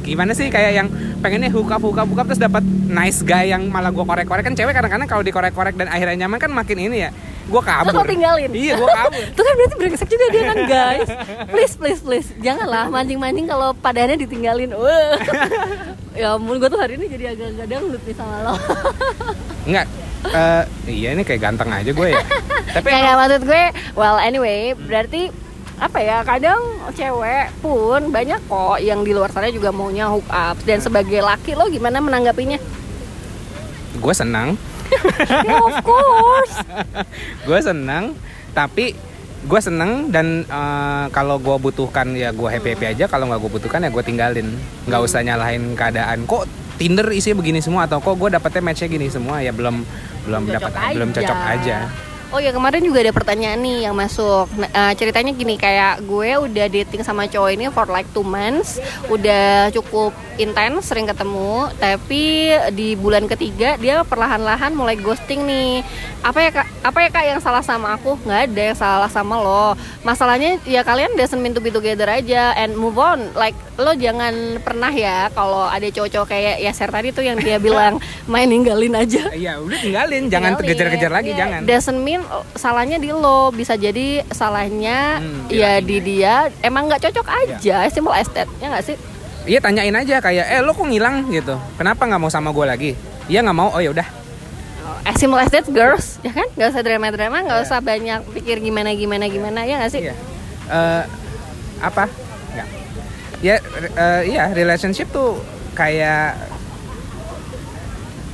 gimana sih kayak yang pengennya hook up hook up hook up terus dapat nice guy yang malah gue korek-korek. Kan cewek kadang-kadang kalau dikorek-korek dan akhirnya nyaman kan makin ini ya gue kabur. Terus tinggalin? iya gue kabur. Itu kan berarti brengsek juga dia kan guys. Please please please. Janganlah mancing-mancing kalau padanya ditinggalin. Wah. Ya ampun gue tuh hari ini jadi agak-agak dangdut nih sama lo. Enggak. Eh, iya ini kayak ganteng aja gue ya. Tapi nggak, maksud gue Well anyway Berarti apa ya kadang cewek pun banyak kok yang di luar sana juga maunya hook up. Dan sebagai laki lo gimana menanggapinya? Gue senang. Ya of course. Gue senang tapi gue seneng dan eh, kalau gue butuhkan ya gue happy happy aja. Kalau nggak gue butuhkan ya gue tinggalin. Nggak usah nyalahin keadaan. Kok Tinder isinya begini semua? Atau kok gue dapetnya matchnya gini semua? Ya belum belum dapat belum cocok aja Oh ya kemarin juga ada pertanyaan nih yang masuk. Nah, eh, ceritanya gini kayak gue udah dating sama cowok ini for like two months, udah cukup intens, sering ketemu. Tapi di bulan ketiga dia perlahan-lahan mulai ghosting nih. Apa ya kak? Apa ya kak yang salah sama aku? Nggak ada yang salah sama lo. Masalahnya ya kalian doesn't mean to be together aja and move on. Like lo jangan pernah ya kalau ada cowok-cowok kayak Yaser tadi tuh yang dia bilang main ninggalin aja iya udah tinggalin jangan kejar-kejar lagi Iya, jangan Doesn't mean oh, salahnya di lo, bisa jadi salahnya Hmm, di ya lakinya. di dia. Emang nggak cocok aja, simple as that, ya nggak sih? iya tanyain aja kayak eh lo kok ngilang gitu kenapa nggak mau sama gue lagi iya nggak mau oh ya udah As simple as that, girls, ya kan? Nggak usah drama-drama, nggak Iya. usah banyak pikir gimana gimana gimana, ya nggak sih? Iya. Eh, apa? Nggak. Ya, eh, iya relationship tuh kayak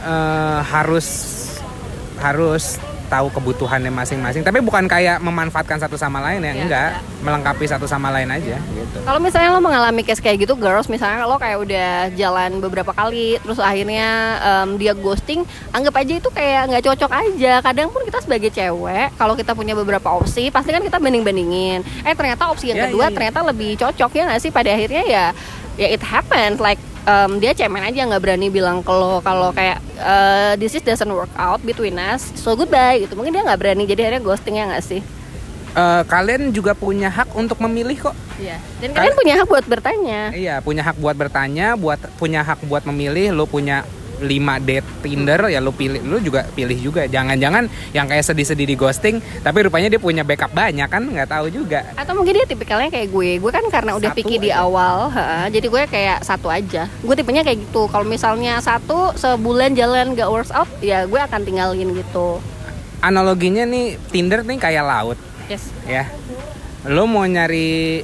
eh, harus harus tahu kebutuhannya masing-masing. Tapi bukan kayak memanfaatkan satu sama lain ya, Iya, enggak. iya. Melengkapi satu sama lain aja gitu. Kalau misalnya lo mengalami case kayak gitu, girls, misalnya lo kayak udah jalan beberapa kali, terus akhirnya em, dia ghosting, anggap aja itu kayak nggak cocok aja. Kadang pun kita sebagai cewek, kalau kita punya beberapa opsi, pasti kan kita banding-bandingin. Eh ternyata opsi yang Ya, kedua iya, iya. ternyata lebih cocok ya nggak sih? Pada akhirnya ya, ya it happens. Like em, dia cemen aja nggak berani bilang lo kalau kayak eh, this is doesn't work out between us, so goodbye gitu. Mungkin dia nggak berani, jadi akhirnya ghosting ya nggak sih? Eh, kalian juga punya hak untuk memilih kok. Iya. Dan kalian punya hak buat bertanya. Iya, punya hak buat bertanya, buat punya hak buat memilih. Lo punya 5 date Tinder ya lo pilih, lo juga pilih juga. Jangan-jangan yang kayak sedih-sedih di ghosting, tapi rupanya dia punya backup banyak kan? Nggak tahu juga. atau mungkin dia tipikalnya kayak gue gue kan karena udah Satu pikir di awal ha, jadi gue kayak satu aja gue tipenya kayak gitu kalau misalnya satu sebulan jalan gak works out ya gue akan tinggalin gitu Analoginya nih Tinder nih kayak laut yes ya. Lo mau nyari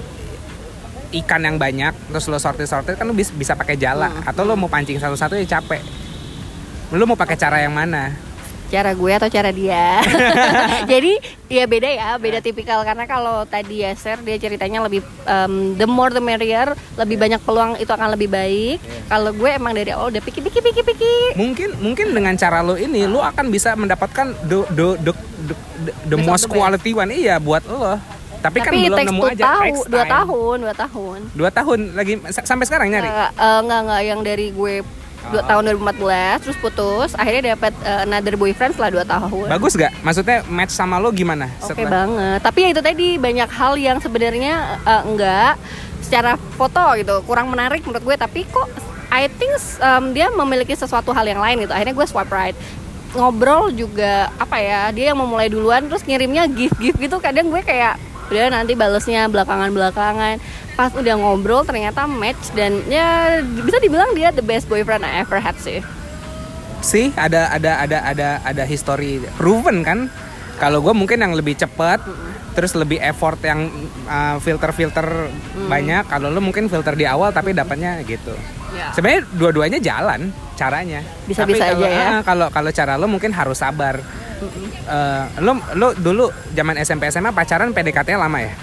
ikan yang banyak, terus lo sortir-sortir kan lo bisa, bisa pakai jala Hmm. atau lo mau pancing satu-satu ya capek. Lo mau pakai cara yang mana? cara gue atau cara dia? Jadi ya beda ya beda tipikal. Karena kalau tadi ya share dia ceritanya lebih um, the more the merrier lebih banyak peluang itu akan lebih baik. Kalau gue emang dari awal udah pikir pikir pikir pikir mungkin mungkin dengan cara lo ini lo akan bisa mendapatkan the the the, the, the, the most quality one. Iya buat lo. Tapi, kan tapi belum takes nemu aja tahu dua tahun dua tahun. Dua tahun lagi sa- sampai sekarang nyari? Eh, nggak nggak. Yang dari gue dua Oh. tahun 2014 terus putus akhirnya dapat eh, another boyfriend setelah dua tahun bagus gak maksudnya match sama lo gimana Oke setelah- banget. Tapi ya itu tadi banyak hal yang sebenarnya eh, enggak secara foto gitu kurang menarik menurut gue. Tapi kok I think um, dia memiliki sesuatu hal yang lain gitu. Akhirnya gue swipe right. Ngobrol juga apa ya? Dia yang memulai duluan terus ngirimnya gift gift gitu. Kadang gue kayak udah nanti balesnya belakangan belakangan. Pas udah ngobrol ternyata match dan ya bisa dibilang dia the best boyfriend I ever had sih. sih ada ada ada ada ada history proven kan kalau gue mungkin yang lebih cepat terus lebih effort yang filter filter banyak kalau lo mungkin filter di awal tapi dapatnya gitu Ya. sebenarnya dua-duanya jalan caranya Bisa-bisa Tapi kalau- aja ya. ah, kalau kalau cara lo mungkin harus sabar Eh, lo lo dulu zaman SMP SMA pacaran PDKT lama ya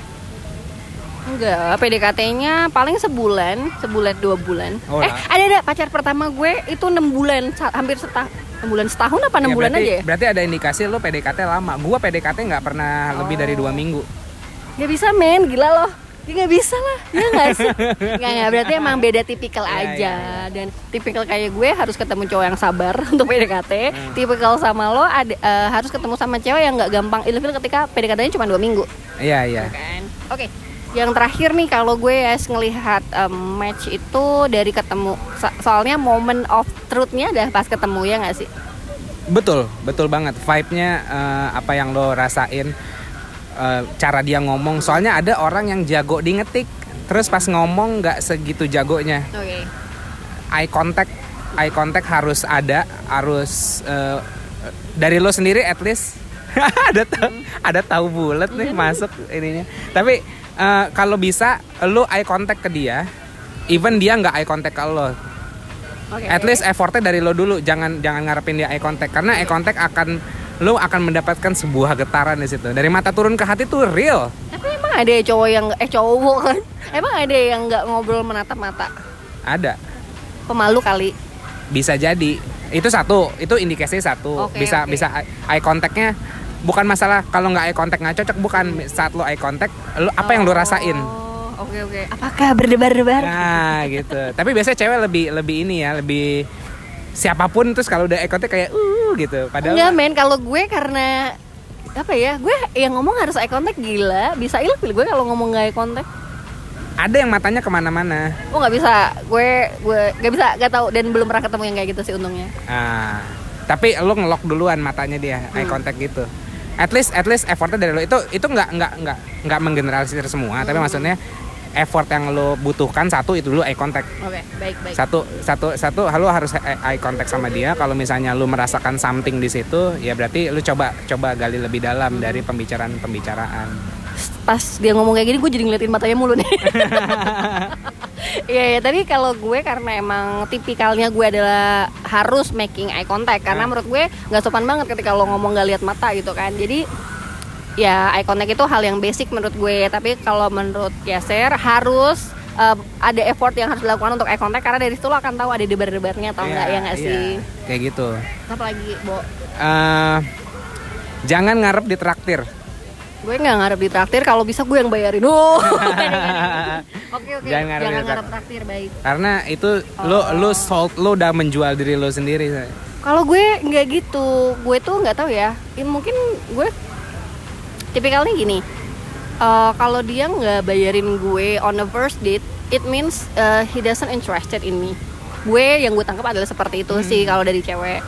Enggak, PDKT-nya paling sebulan, sebulan dua bulan. Oh, eh, ada ada pacar pertama gue itu enam bulan, hampir setahun, enam bulan setahun apa enam Ya, bulan berarti, aja ya? berarti ada indikasi lo PDKT lama gua PDKT nggak pernah lebih dari dua minggu Gak bisa men, gila loh. Dia nggak bisa lah, ya nggak sih? Nggak nggak berarti emang beda tipikal Ya, aja. ya, Dan tipikal kayak gue harus ketemu cowok yang sabar untuk PDKT. Hmm. Tipikal sama lo ada eh, harus ketemu sama cewek yang nggak gampang ilfil ketika PDKT-nya cuma dua minggu. iya iya kan oke yang terakhir nih kalau gue ya ngelihat um, match itu dari ketemu So- soalnya moment of truth-nya adalah pas ketemu ya nggak sih Betul, betul banget. Vibe-nya eh, apa yang lo rasain, eh, cara dia ngomong. Soalnya ada orang yang jago di ngetik, terus pas ngomong nggak segitu jagonya. oke. Eye contact, eye contact harus ada, harus eh, dari lo sendiri at least. Ada ta- ada tahu bulat nih masuk ininya. Tapi eh, kalau bisa lo eye contact ke dia, even dia nggak eye contact ke lo, oke At least effortnya dari lo dulu, jangan jangan ngarepin dia eye contact. Karena eye contact akan lo akan mendapatkan sebuah getaran di situ. Dari mata turun ke hati tuh real. tapi emang ada ya cowok yang eh cowok kan emang ada yang nggak ngobrol menatap mata Ada. pemalu kali Bisa jadi. Itu satu, itu indikasi satu. Oke, bisa oke. bisa eye- contactnya bukan masalah kalau nggak eye contact nggak cocok bukan saat lo eye contact lo apa yang lo rasain Oh, oke oke apakah berdebar-debar nah gitu tapi biasanya cewek lebih lebih ini ya lebih siapa pun terus kalau udah eye contact kayak uh gitu padahal Enggak men, kalau gue karena apa ya, gue yang ngomong harus eye contact gila, bisa ilfil gue kalau ngomong gak eye contact. ada yang matanya ke mana-mana Oh nggak bisa, gue gue nggak bisa, nggak tahu dan belum pernah ketemu yang kayak gitu sih untungnya. Ah, tapi lo ngelok duluan matanya dia, eye Hmm. contact gitu. At least, at least effortnya dari lo itu itu nggak nggak nggak nggak menggeneralisir semua, tapi Hmm. maksudnya effort yang lo butuhkan satu itu dulu eye contact. Oke, baik baik. Satu satu satu lo harus eye eye contact sama dia. Kalau misalnya lo merasakan something di situ, ya berarti lo coba coba gali lebih dalam dari pembicaraan pembicaraan. Pas dia ngomong kayak gini, gue jadi ngeliatin matanya mulu nih. Iya, ya, tadi kalau gue karena emang tipikalnya gue adalah harus making eye contact karena Hmm. menurut gue nggak sopan banget ketika lo ngomong gak lihat mata gitu kan. Jadi ya eye contact itu hal yang basic menurut gue. Tapi kalau menurut Yaser harus um, ada effort yang harus dilakukan untuk eye contact karena dari situ lo akan tahu ada debar-debarnya atau enggak Iya, ya nggak iya. sih. Kayak gitu. Apa lagi, Bo? Eh, jangan ngarep ditraktir. Gue nggak ngarep di traktir, kalau bisa gue yang bayarin. Oh. Oke oke. Jangan ngarep Jangan di ngarep traktir baik. Karena itu lo lo sold lo udah menjual diri lo sendiri. Kalau gue nggak gitu, gue tuh nggak tahu ya. Ini mungkin gue tipikalnya gini. Eh, kalau dia nggak bayarin gue on the first date, it means eh, he doesn't interested in me. Gue yang gue tangkap adalah seperti itu sih kalau dari cewek.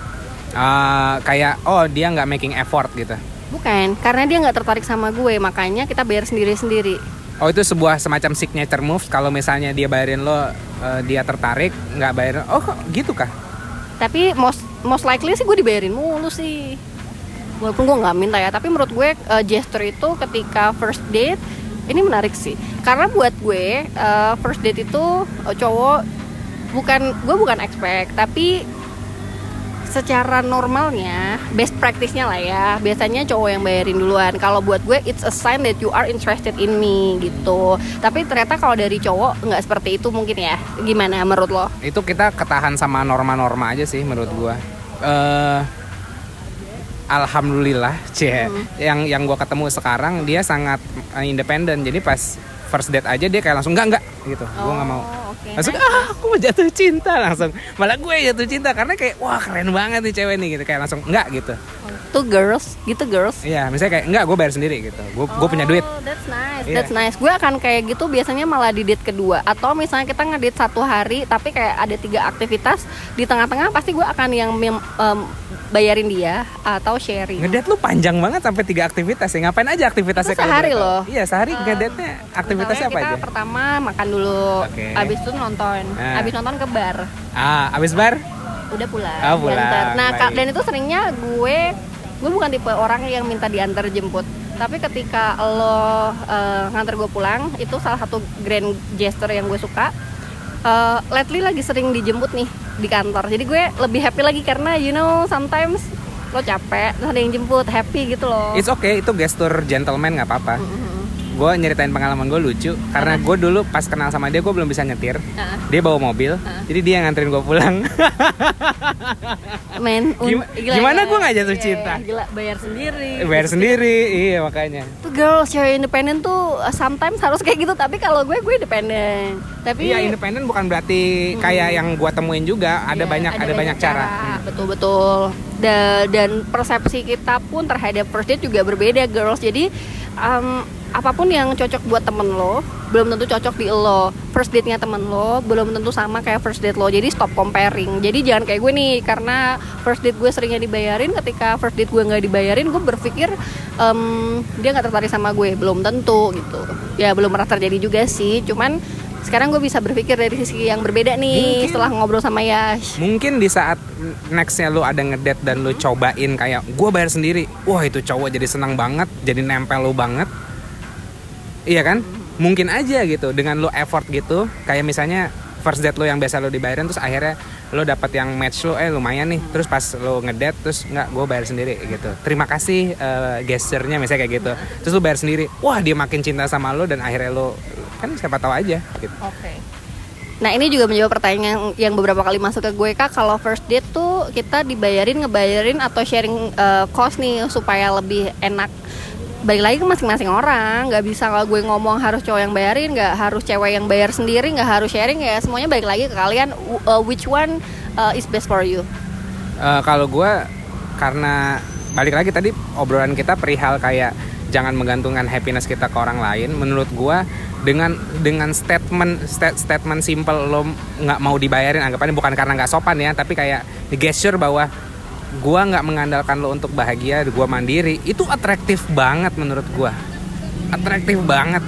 Eh, kayak oh dia nggak making effort gitu. Bukan, karena dia nggak tertarik sama gue, makanya kita bayar sendiri-sendiri. Oh itu sebuah semacam signature moves kalau misalnya dia bayarin lo eh, dia tertarik nggak bayarin oh gitu kah? Tapi most most likely sih gue dibayarin mulu sih. Walaupun gue nggak minta ya, tapi menurut gue eh, gesture itu ketika first date ini menarik sih. Karena buat gue eh, first date itu eh, cowok bukan gue bukan expect, tapi secara normalnya best practice-nya lah ya. Biasanya cowok yang bayarin duluan. Kalau buat gue it's a sign that you are interested in me gitu. Tapi ternyata kalau dari cowok nggak seperti itu mungkin ya. Gimana menurut lo? Itu kita ketahan sama norma-norma aja sih menurut gua. Eh alhamdulillah cie. Yang yang gua ketemu sekarang dia sangat eh, independen. Jadi pas first date aja dia kayak langsung enggak enggak gitu gua nggak mau Oh, oke. langsung Nice. ah aku mau jatuh cinta langsung malah gue jatuh cinta karena kayak wah keren banget nih cewek nih gitu kayak langsung enggak gitu tuh girls gitu girls iya misalnya kayak enggak gue bayar sendiri gitu gue gue punya duit Oh, that's nice. Iya. That's nice. Gue akan kayak gitu biasanya malah di date kedua atau misalnya kita ngedate satu hari tapi kayak ada tiga aktivitas di tengah-tengah pasti gue akan yang mem- em, bayarin dia atau sharing. ngedate lu panjang banget sampai tiga aktivitas ya ngapain aja aktivitasnya Itu sehari loh. iya sehari Eh, ngedate-nya aktivitasnya Misalnya apa kita aja pertama makan dulu, Oke. abis itu nonton, Ah. abis nonton ke bar, ah abis bar udah pulang. Oh, pulang. diantar. Nah Baik. dan itu seringnya gue gue bukan tipe orang yang minta diantar jemput. Tapi ketika lo eh, nganter gue pulang, itu salah satu grand gesture yang gue suka. Eh, lately lagi sering dijemput nih di kantor. Jadi gue lebih happy lagi karena you know sometimes lo capek, terus ada yang jemput, happy gitu loh. it's okay itu gestur gentleman nggak apa-apa Mhm. Gue nyeritain pengalaman gue lucu karena gue dulu pas kenal sama dia gue belum bisa nyetir Ah. dia bawa mobil jadi dia yang nganterin gue pulang Men, un- Gima- gimana ya. gua nggak jatuh Iya, cinta? Gila, bayar sendiri. bayar sendiri iya makanya Tuh girls, cewek independen tuh uh, sometimes harus kayak gitu. Tapi kalau gue, gue independen. Tapi iya independen bukan berarti kayak yang gue temuin juga ada Iya, banyak ada, banyak cara, Hmm. Betul betul. Da- dan persepsi kita pun terhadap first date juga berbeda girls. Jadi um, apa pun yang cocok buat temen lo, belum tentu cocok di lo. First date-nya temen lo belum tentu sama kayak first date lo. Jadi stop comparing. Jadi jangan kayak gue nih karena first date gue seringnya dibayarin. Ketika first date gue nggak dibayarin, gue berpikir um, dia nggak tertarik sama gue. Belum tentu gitu. Ya belum pernah terjadi juga sih. Cuman sekarang gue bisa berpikir dari sisi yang berbeda nih Mungkin. setelah ngobrol sama Yash. mungkin di saat nextnya lu ada ngedate dan lu cobain kayak gue bayar sendiri wah itu cowok jadi senang banget jadi nempel lu banget iya kan mungkin aja gitu dengan lu effort gitu kayak misalnya first date lu yang biasa lu dibayarin terus akhirnya lu dapat yang match lu eh lumayan nih terus pas lu ngedate terus nggak gue bayar sendiri gitu terima kasih eh, gesturnya misalnya kayak gitu terus lu bayar sendiri wah dia makin cinta sama lu dan akhirnya lu kan siapa tahu aja gitu Oke. Nah ini juga menjawab pertanyaan yang, beberapa kali masuk ke gue kak. Kalau first date tuh kita dibayarin, ngebayarin atau sharing eh, cost nih supaya lebih enak. Balik lagi ke masing-masing orang. Gak bisa kalau gue ngomong harus cowok yang bayarin, nggak harus cewek yang bayar sendiri, nggak harus sharing ya. Semuanya balik lagi ke kalian. uh, which one uh, is best for you? Eh, kalau gue karena balik lagi tadi obrolan kita perihal kayak jangan menggantungkan happiness kita ke orang lain. Menurut gue dengan dengan statement stat- statement simple lo nggak mau dibayarin anggapannya bukan karena nggak sopan ya, tapi kayak gesture bahwa gue nggak mengandalkan lo untuk bahagia, gue mandiri itu atraktif banget menurut gue, atraktif banget.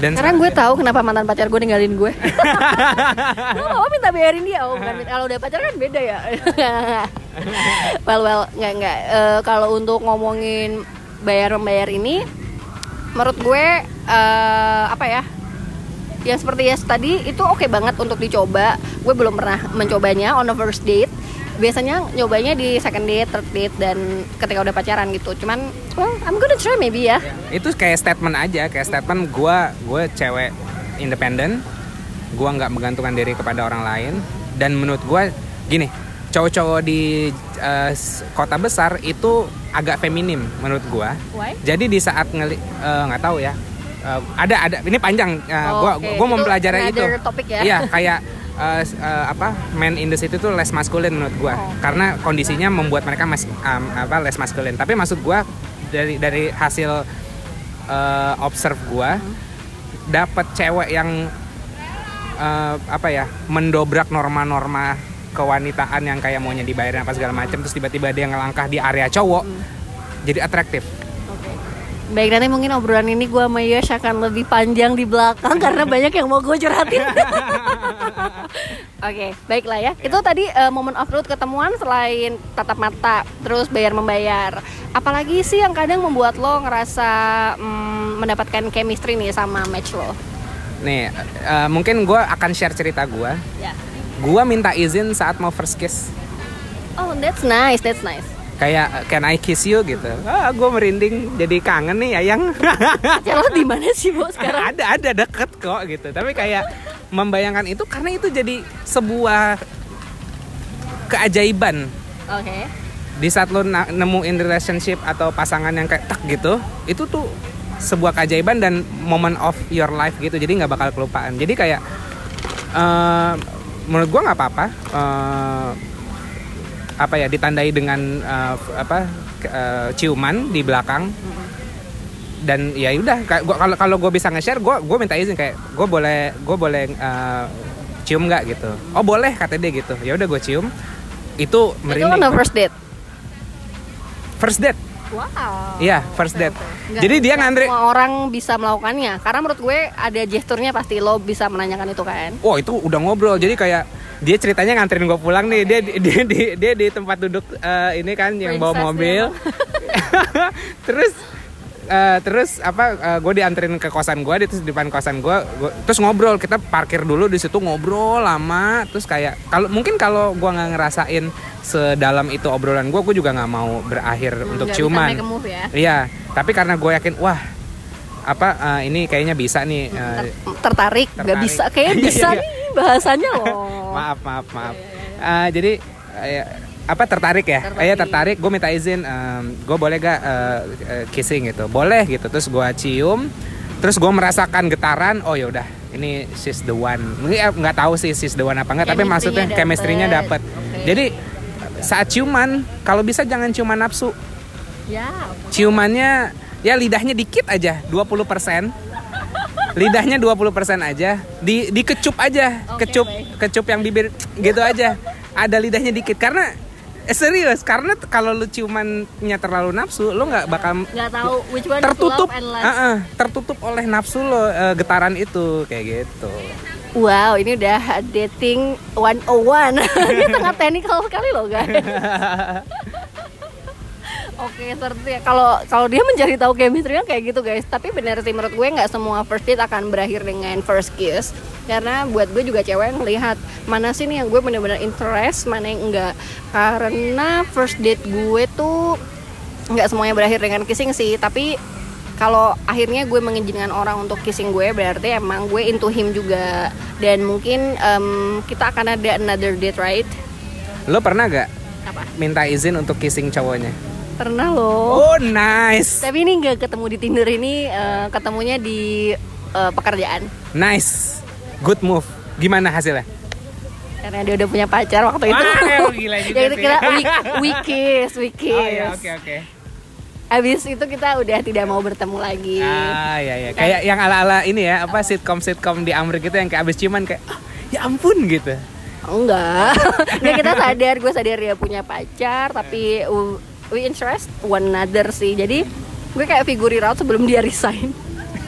Dan Sekarang gue tahu kenapa mantan pacar gue ninggalin gue. Gue mau minta bayarin dia. Oh, bukan kalau udah pacar kan beda ya. well well nggak nggak. Eh, kalau untuk ngomongin bayar membayar ini, menurut gue eh, apa ya? Yang seperti ya tadi itu oke banget untuk dicoba. Gue belum pernah mencobanya on the first date. Biasanya nyobanya di second date, third date dan ketika udah pacaran gitu. Cuman, well, I'm gonna try maybe ya. itu kayak statement aja kayak statement gue gue cewek independen gue nggak menggantungkan diri kepada orang lain dan menurut gue gini cowok-cowok di s- kota besar itu agak feminim menurut gue jadi di saat ngeli eh, nggak tahu ya eh, ada ada ini panjang eh, Oh, gue oke. gue mempelajari itu ya. iya kayak s- eh, apa man in the city itu less maskulin menurut gue Oh. karena kondisinya membuat mereka mas um, apa less maskulin tapi maksud gue dari dari hasil eh, observe gue Hmm. dapat cewek yang eh, apa ya mendobrak norma-norma kewanitaan yang kayak maunya dibayarin apa segala macam terus tiba-tiba dia ngelangkah di area cowok Hmm. jadi atraktif Baik nanti mungkin obrolan ini gue sama Yash akan lebih panjang di belakang karena banyak yang mau gue curhatin. Oke, baiklah ya. Itu tadi uh, momen off road ketemuan selain tatap mata, terus bayar membayar. Apalagi sih yang kadang membuat lo ngerasa mm, mendapatkan chemistry nih sama match lo? nih eh, mungkin gue akan share cerita gue Ya. gue minta izin saat mau first kiss Oh, that's nice, that's nice. Kayak can I kiss you gitu. Ah, gue merinding jadi kangen nih ayang. Lo di mana sih, Bu, sekarang? ada ada deket kok gitu. Tapi kayak membayangkan itu karena itu jadi sebuah keajaiban Oke. di saat lo nemuin relationship atau pasangan yang kayak tak gitu itu tuh sebuah keajaiban dan moment of your life gitu jadi nggak bakal kelupaan jadi kayak eh, menurut gua nggak apa-apa eh, apa ya ditandai dengan f- apa eh, ciuman di belakang dan ya udah kalau kalau gue bisa nge-share gue gue minta izin kayak gue boleh gue boleh eh, cium nggak gitu oh boleh kata dia gitu ya udah gue cium itu Itu merinding lo first date. first date Wow. Iya, first date. Nggak- Jadi dia ngantri. Semua orang bisa melakukannya. Karena menurut gue ada gesturnya pasti lo bisa menanyakan itu kan. Oh itu udah ngobrol. Jadi kayak dia ceritanya nganterin gue pulang nih. Dia dia di dia di tempat duduk eh, ini kan yang bawa Princess mobil. terus eh, terus apa gue dianterin ke kosan gue, terus di depan kosan gue, terus ngobrol. Kita parkir dulu di situ ngobrol lama. Terus kayak kalau mungkin kalau gue nggak ngerasain sedalam itu obrolan gue, gue juga nggak mau berakhir untuk Nggak bisa ciuman. move ya. Iya, tapi karena gue yakin, wah apa eh, ini kayaknya bisa nih. eh, Ter- tertarik, nggak bisa kayaknya Iya, bisa iya. nih bahasanya loh. maaf maaf maaf Eh, jadi eh, apa tertarik ya Tertarik. Iya tertarik gue minta izin gue boleh gak eh, kissing gitu boleh gitu terus gue cium terus gue merasakan getaran oh ya udah ini she's the one nggak tahu sih she's the one apa enggak tapi maksudnya Chemistry-nya chemistry-nya dapet. dapet Oke. jadi saat ciuman kalau bisa jangan ciuman nafsu Ya. ciumannya ya lidahnya dikit aja 20% lidahnya 20% aja di dikecup aja Oke, kecup baik. kecup yang bibir gitu aja ada lidahnya dikit karena eh, serius karena kalau lu ciumannya terlalu nafsu lu nggak bakal Nggak tahu which one tertutup is love and lust. Ah, ah, tertutup oleh nafsu lo eh, getaran itu kayak gitu Wow, ini udah dating 101. ini tengah technical sekali loh, guys. Oke, seperti ya. Kalau kalau dia mencari tahu chemistry-nya kayak gitu, guys. Tapi benar sih menurut gue nggak semua first date akan berakhir dengan first kiss. Karena buat gue juga cewek yang melihat mana sih nih yang gue benar-benar interest, mana yang enggak. Karena first date gue tuh nggak semuanya berakhir dengan kissing sih, tapi kalau akhirnya gue mengizinkan orang untuk kissing gue berarti emang gue into him juga dan mungkin em, kita akan ada another date right lo pernah gak apa minta izin untuk kissing cowoknya pernah loh. Oh nice. Tapi ini nggak ketemu di tinder ini eh, ketemunya di eh, pekerjaan. Nice. Good move. Gimana hasilnya? Karena dia udah punya pacar waktu itu. Wah, gila juga ya kira we, we kiss we kiss oh ya oke oke. Abis itu kita udah tidak mau bertemu lagi. Ah ya ya kayak yang ala-ala ini ya apa sitcom sitcom di Amerika gitu yang kayak abis ciuman kayak "Ah, ya ampun gitu. Enggak. Enggak kita sadar, gue sadar dia punya pacar tapi uh, we interest one another sih. Jadi gue kayak figure it out sebelum dia resign.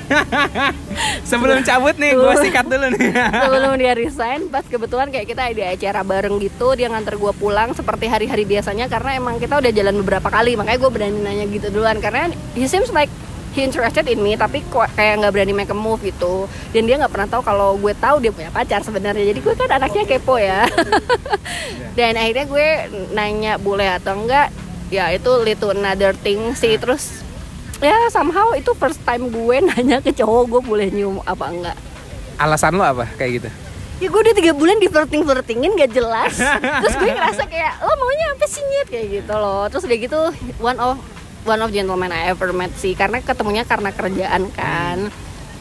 Sebelum cabut nih gue sikat dulu nih. sebelum dia resign, pas kebetulan kayak kita ada acara bareng gitu, dia nganter gue pulang seperti hari-hari biasanya karena emang kita udah jalan beberapa kali, makanya gue berani nanya gitu duluan karena he seems like he interested in me tapi kok kayak nggak berani make a move gitu dan dia nggak pernah tahu kalau gue tahu dia punya pacar sebenarnya jadi gue kan anaknya kepo ya dan akhirnya gue nanya boleh atau enggak ya itu little another thing sih. Terus ya somehow itu first time gue nanya ke cowok gue boleh nyium apa enggak? Alasan lo apa kayak gitu? ya gue udah tiga bulan di flirting flirtingin gak jelas. Terus gue ngerasa kayak lo maunya apa sih nyet? Kayak gitu loh. Terus udah gitu one of one of gentleman I ever met sih. Karena ketemunya karena kerjaan kan.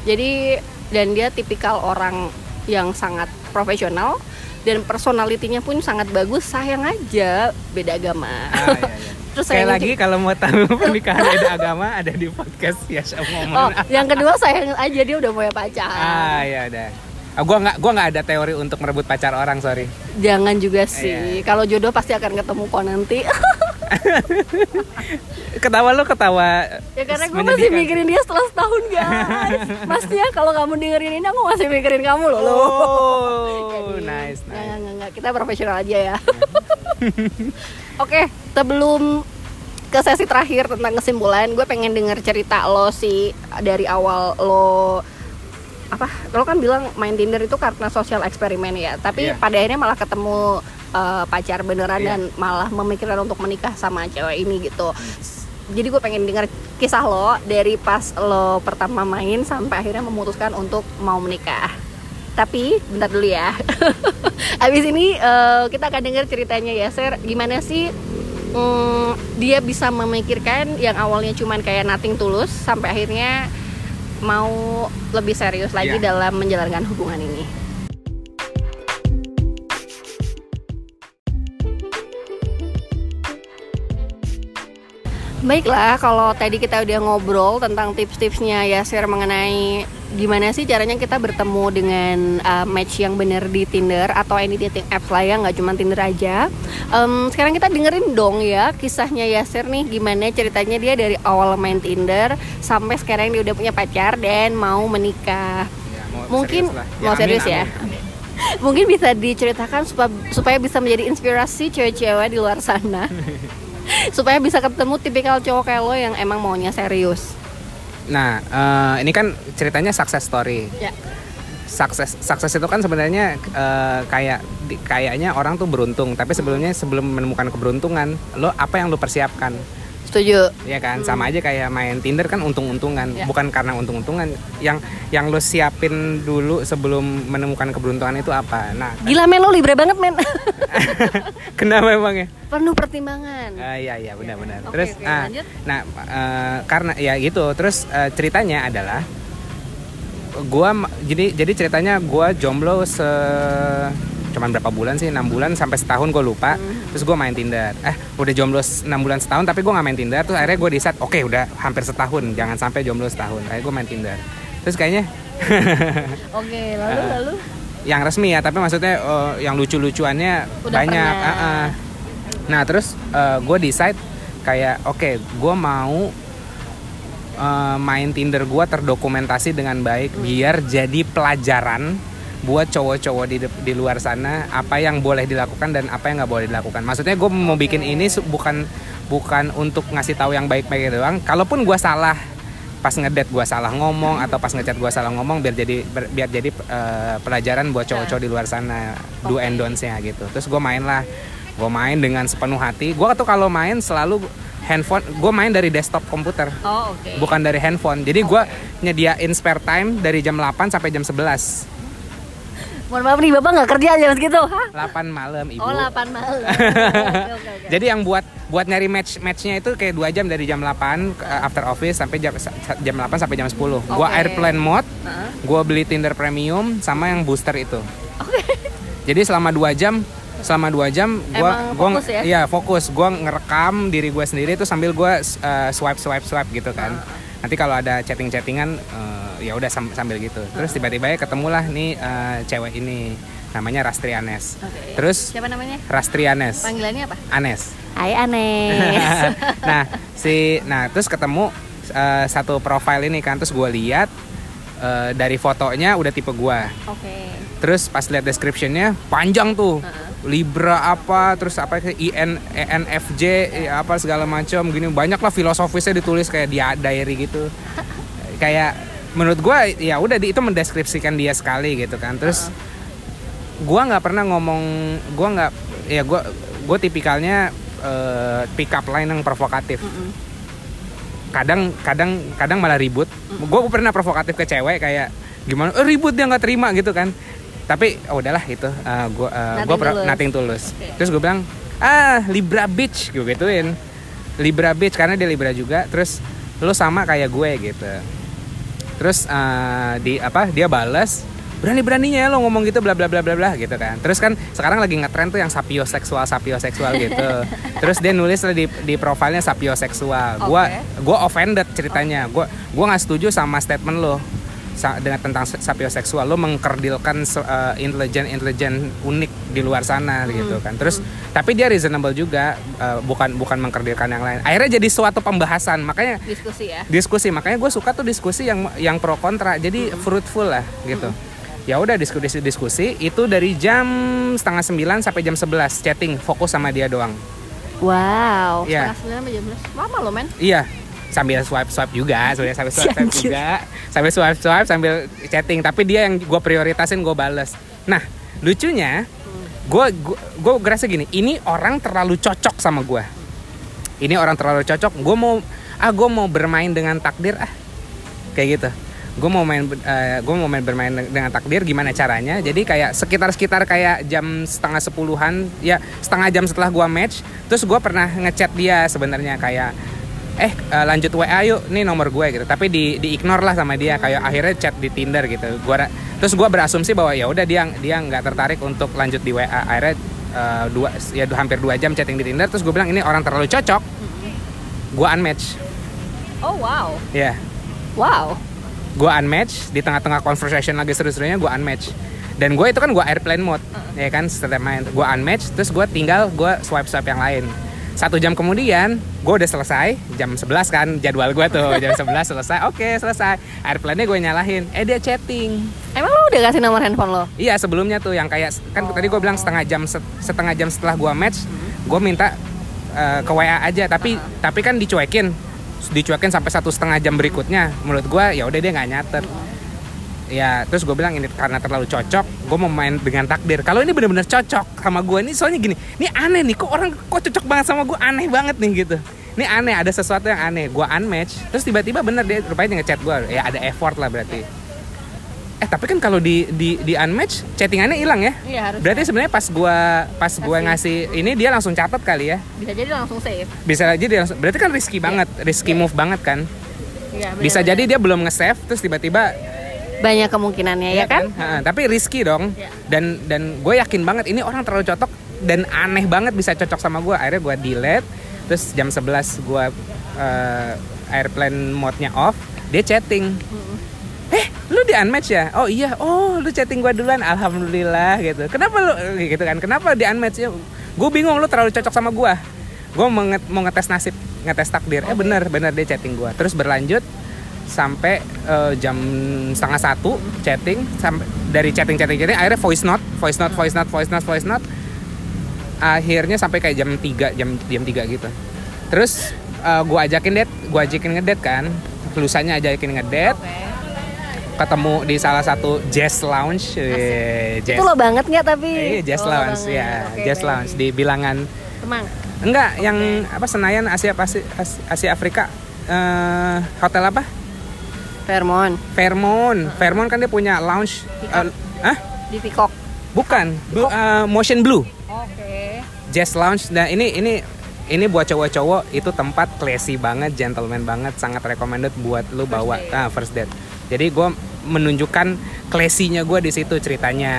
Jadi dan dia tipikal orang yang sangat profesional dan personalitinya pun sangat bagus sayang aja beda agama Ah, iya, iya. terus sayang lagi kalau mau tahu pernikahan beda agama ada di podcast ya oh ngomong. yang kedua sayang aja dia udah punya pacar Ah ya udah. Ah, gua nggak gua nggak ada teori untuk merebut pacar orang sorry. jangan juga sih Iya. kalau jodoh pasti akan ketemu kok nanti Ketawa lo ketawa. Ya karena gue masih menyedihkan. mikirin dia setelah setahun guys Masnya kalau kamu dengerin ini aku masih mikirin kamu loh lo Oh, nice, Nggak, nice. nggak, nggak, nggak. Kita profesional aja ya Oke, sebelum ke sesi terakhir tentang kesimpulan Gue pengen denger cerita lo sih Dari awal lo apa lo kan bilang main Tinder itu karena sosial eksperimen ya tapi Iya. pada akhirnya malah ketemu uh, pacar beneran Iya. dan malah memikirkan untuk menikah sama cewek ini gitu jadi gue pengen denger kisah lo dari pas lo pertama main sampai akhirnya memutuskan untuk mau menikah tapi bentar dulu ya abis ini uh, kita akan dengar ceritanya ya Ser gimana sih mm, dia bisa memikirkan yang awalnya cuman kayak nothing tulus sampai akhirnya mau lebih serius lagi Iya. dalam menjalankan hubungan ini. Baiklah, kalau tadi kita udah ngobrol tentang tips-tipsnya ya share mengenai gimana sih caranya kita bertemu dengan uh, match yang benar di Tinder atau any dating apps lah ya, nggak cuma Tinder aja. Em, sekarang kita dengerin dong ya kisahnya Yasir nih, gimana ceritanya dia dari awal main Tinder sampai sekarang dia udah punya pacar dan mau menikah. Ya, mau Mungkin serius lah. mau amin, serius ya. amin. Mungkin bisa diceritakan supaya, supaya bisa menjadi inspirasi cewek-cewek di luar sana. supaya bisa ketemu tipikal cowok kayak lo yang emang maunya serius. Nah, eh, ini kan ceritanya success story. Ya. Sukses sukses itu kan sebenarnya eh, kayak kayaknya orang tuh beruntung, tapi sebelumnya sebelum menemukan keberuntungan, lo apa yang lo persiapkan? Setuju. Ya kan, sama aja kayak main Tinder kan untung-untungan, Ya. bukan karena untung-untungan. Yang yang lo siapin dulu sebelum menemukan keberuntungan itu apa? Nah, Gila men lo libra banget men. kenapa emang ya? Penuh pertimbangan. Ah, iya iya benar-benar. Oke, Terus oke, ah, lanjut. nah eh, karena ya gitu. Terus eh, ceritanya adalah gua jadi jadi ceritanya gua jomblo se cuman berapa bulan sih enam bulan sampai setahun gue lupa Hmm. terus gue main Tinder eh udah jomblo enam bulan setahun tapi gue nggak main Tinder terus akhirnya gue decide oke udah hampir setahun jangan sampai jomblo setahun akhirnya gue main Tinder terus kayaknya Oke, lalu Ah. lalu yang resmi ya tapi maksudnya eh, yang lucu-lucuannya Udah banyak pernah. Ah, ah. nah terus gue decide kayak oke gue mau eh, main Tinder gue terdokumentasi dengan baik biar jadi pelajaran buat cowok-cowok di di luar sana apa yang boleh dilakukan dan apa yang nggak boleh dilakukan. Maksudnya gue mau bikin ini bukan bukan untuk ngasih tahu yang baik-baik doang. Kalaupun gue salah pas ngedate gue salah ngomong atau pas ngechat gue salah ngomong biar jadi biar jadi eh, pelajaran buat cowok-cowok di luar sana. Do and don'ts-nya gitu. Terus gue main lah. Gue main dengan sepenuh hati. Gue tuh kalau main selalu handphone gue main dari desktop komputer. Oh, oke. bukan dari handphone. Jadi gue nyediain spare time dari jam 8 sampai jam 11 Mohon maaf nih Bapak nggak kerja jam segitu. Hah? 8 malam ibu Oh, 8 malam. Oke, oke, oke. Jadi yang buat buat nyari match matchnya itu kayak dua jam dari jam 8 ke- after office sampai jam jam 8 sampai jam 10. Gua Oke. airplane mode, Heeh. gua beli Tinder premium sama yang booster itu. Jadi selama dua jam selama dua jam gua Emang gua fokus ya? iya fokus gua ngerekam diri gue sendiri itu sambil gua uh, swipe swipe swipe gitu kan nanti kalau ada chatting chattingan ya udah sam- sambil gitu. Terus tiba-tiba ya ketemulah nih uh, cewek ini namanya Rastrianes Oke. terus Siapa namanya? Rastrianes Panggilannya apa? Anes. Hai Anes. nah si nah terus ketemu eh, satu profile ini kan. Terus gue lihat eh, dari fotonya udah tipe gue Oke. terus pas lihat descriptionnya panjang tuh. Libra apa terus apa ke IN ENFJ apa segala macam gini. Banyak lah filosofisnya ditulis kayak di diary gitu. Kayak menurut gue ya udah itu mendeskripsikan dia sekali gitu kan. Terus gua nggak pernah ngomong gua nggak ya gua gue tipikalnya eh, pick up line yang provokatif. Kadang kadang kadang malah ribut. Gue pernah provokatif ke cewek kayak gimana? "Eh, ribut dia nggak terima gitu kan. Tapi oh, udahlah itu uh, gue Nothing gue tulus. nating tulus. Oke. terus gue bilang ah libra bitch gue gituin. Libra bitch karena dia libra juga. Terus lu sama kayak gue gitu terus uh, di apa dia balas berani beraninya lo ngomong gitu bla bla bla bla bla gitu kan. Terus kan sekarang lagi ngetren tuh yang sapioseksual sapioseksual gitu. Terus dia nulis di di profilnya sapioseksual gua gua offended ceritanya. Gua gua nggak setuju sama statement lo dengan tentang sapioseksual lo mengkerdilkan eh, intelijen intelijen unik di luar sana gitu kan terus tapi dia reasonable juga eh, bukan bukan mengkerdilkan yang lain akhirnya jadi suatu pembahasan makanya Diskusi ya. diskusi makanya gue suka tuh diskusi yang yang pro kontra jadi fruitful lah gitu ya udah diskusi diskusi itu dari jam setengah sembilan sampai jam 11 chatting fokus sama dia doang Wow. Iya. Setengah sembilan sampai jam 11. Lama loh men. iya sambil swipe swipe juga sebenarnya sambil swipe swipe juga. Sambil swipe swipe sambil chatting. Tapi dia yang gue prioritasin gue bales. Nah lucunya gue gue ngerasa gini ini orang terlalu cocok sama gue ini orang terlalu cocok gue mau ah gue mau bermain dengan takdir ah. Kayak gitu. Gue mau main uh, gue mau main bermain dengan takdir gimana caranya? Jadi kayak sekitar sekitar kayak jam setengah sepuluhan ya setengah jam setelah gue match terus gue pernah ngechat dia sebenarnya kayak eh uh, lanjut WA yuk nih nomor gue gitu. Tapi di di ignore lah sama dia kayak akhirnya chat di Tinder gitu. Gua terus gue berasumsi bahwa ya udah dia dia nggak tertarik untuk lanjut di WA akhirnya uh, dua ya hampir dua jam chatting di Tinder terus gue bilang ini orang terlalu cocok. Gue unmatch. Oh wow. Ya. Yeah. wow. Gue unmatch di tengah-tengah conversation lagi seru-serunya gue unmatch. Dan gue itu kan gue airplane mode uh -uh. ya kan setelah main. Gue unmatch terus gue tinggal gue swipe swipe yang lain satu jam kemudian gue udah selesai jam 11 kan jadwal gue tuh jam 11 selesai. Oke okay, selesai airplane-nya gue nyalahin. Eh dia chatting. Emang lo udah kasih nomor handphone lo? Iya sebelumnya tuh yang kayak kan oh. tadi gue bilang setengah jam setengah jam setelah gue match hmm. gue minta uh, ke WA aja. Tapi uh -huh. tapi kan dicuekin. Dicuekin sampai satu setengah jam berikutnya. Menurut gue ya udah dia nggak nyatet ya terus gue bilang ini karena terlalu cocok gue mau main dengan takdir. Kalau ini benar-benar cocok sama gue ini soalnya gini ini aneh nih kok orang kok cocok banget sama gue aneh banget nih gitu. Ini aneh ada sesuatu yang aneh. Gue unmatch terus tiba-tiba bener dia rupanya ngechat gue ya ada effort lah berarti. Eh tapi kan kalau di di di unmatch chattingannya hilang ya? Iya, harus berarti sebenarnya pas gue pas gue ngasih ini dia langsung catat kali ya? Bisa jadi langsung save. Bisa aja dia langsung berarti kan risky yeah. banget risky yeah. move banget kan? Yeah, bener, bisa bener. jadi dia belum nge-save terus tiba-tiba banyak kemungkinannya ya, ya kan, kan? Ha, tapi risky dong. Ya. dan dan gue yakin banget ini orang terlalu cocok dan aneh banget bisa cocok sama gue. Akhirnya gue delete terus jam 11 gue uh, airplane mode-nya off dia chatting. Eh lu di unmatch ya? Oh iya oh lu chatting gue duluan. Alhamdulillah gitu. Kenapa lu gitu kan? Kenapa di unmatch ya? Gue bingung lu terlalu cocok sama gue. Gue mau, ngetes nasib ngetes takdir. Eh bener bener dia chatting gue. Terus berlanjut sampai uh, jam setengah satu chatting sampai dari chatting chatting chatting akhirnya voice note voice note voice note voice note voice note akhirnya sampai kayak jam 3 jam jam 3 gitu terus uh, eh, gue ajakin date gue ajakin ngedet kan lusanya ajakin ngedet okay. ketemu di salah satu jazz lounge eh, jazz. itu lo banget nggak tapi eh, jazz oh, lounge banget. ya okay, jazz okay. lounge di bilangan Kemang enggak okay. yang apa Senayan Asia Pasif Asia Afrika uh, hotel apa Fairmont. Fairmont. Uh. Fairmont kan dia punya lounge. Uh, ah? Di Peacock. Bukan. Uh, Motion Blue. Oke. Okay. Jazz Lounge. Nah ini ini ini buat cowok-cowok itu tempat classy banget, gentleman banget, sangat recommended buat lu bawa first ah, first date. Jadi gue menunjukkan classy-nya gue di situ ceritanya.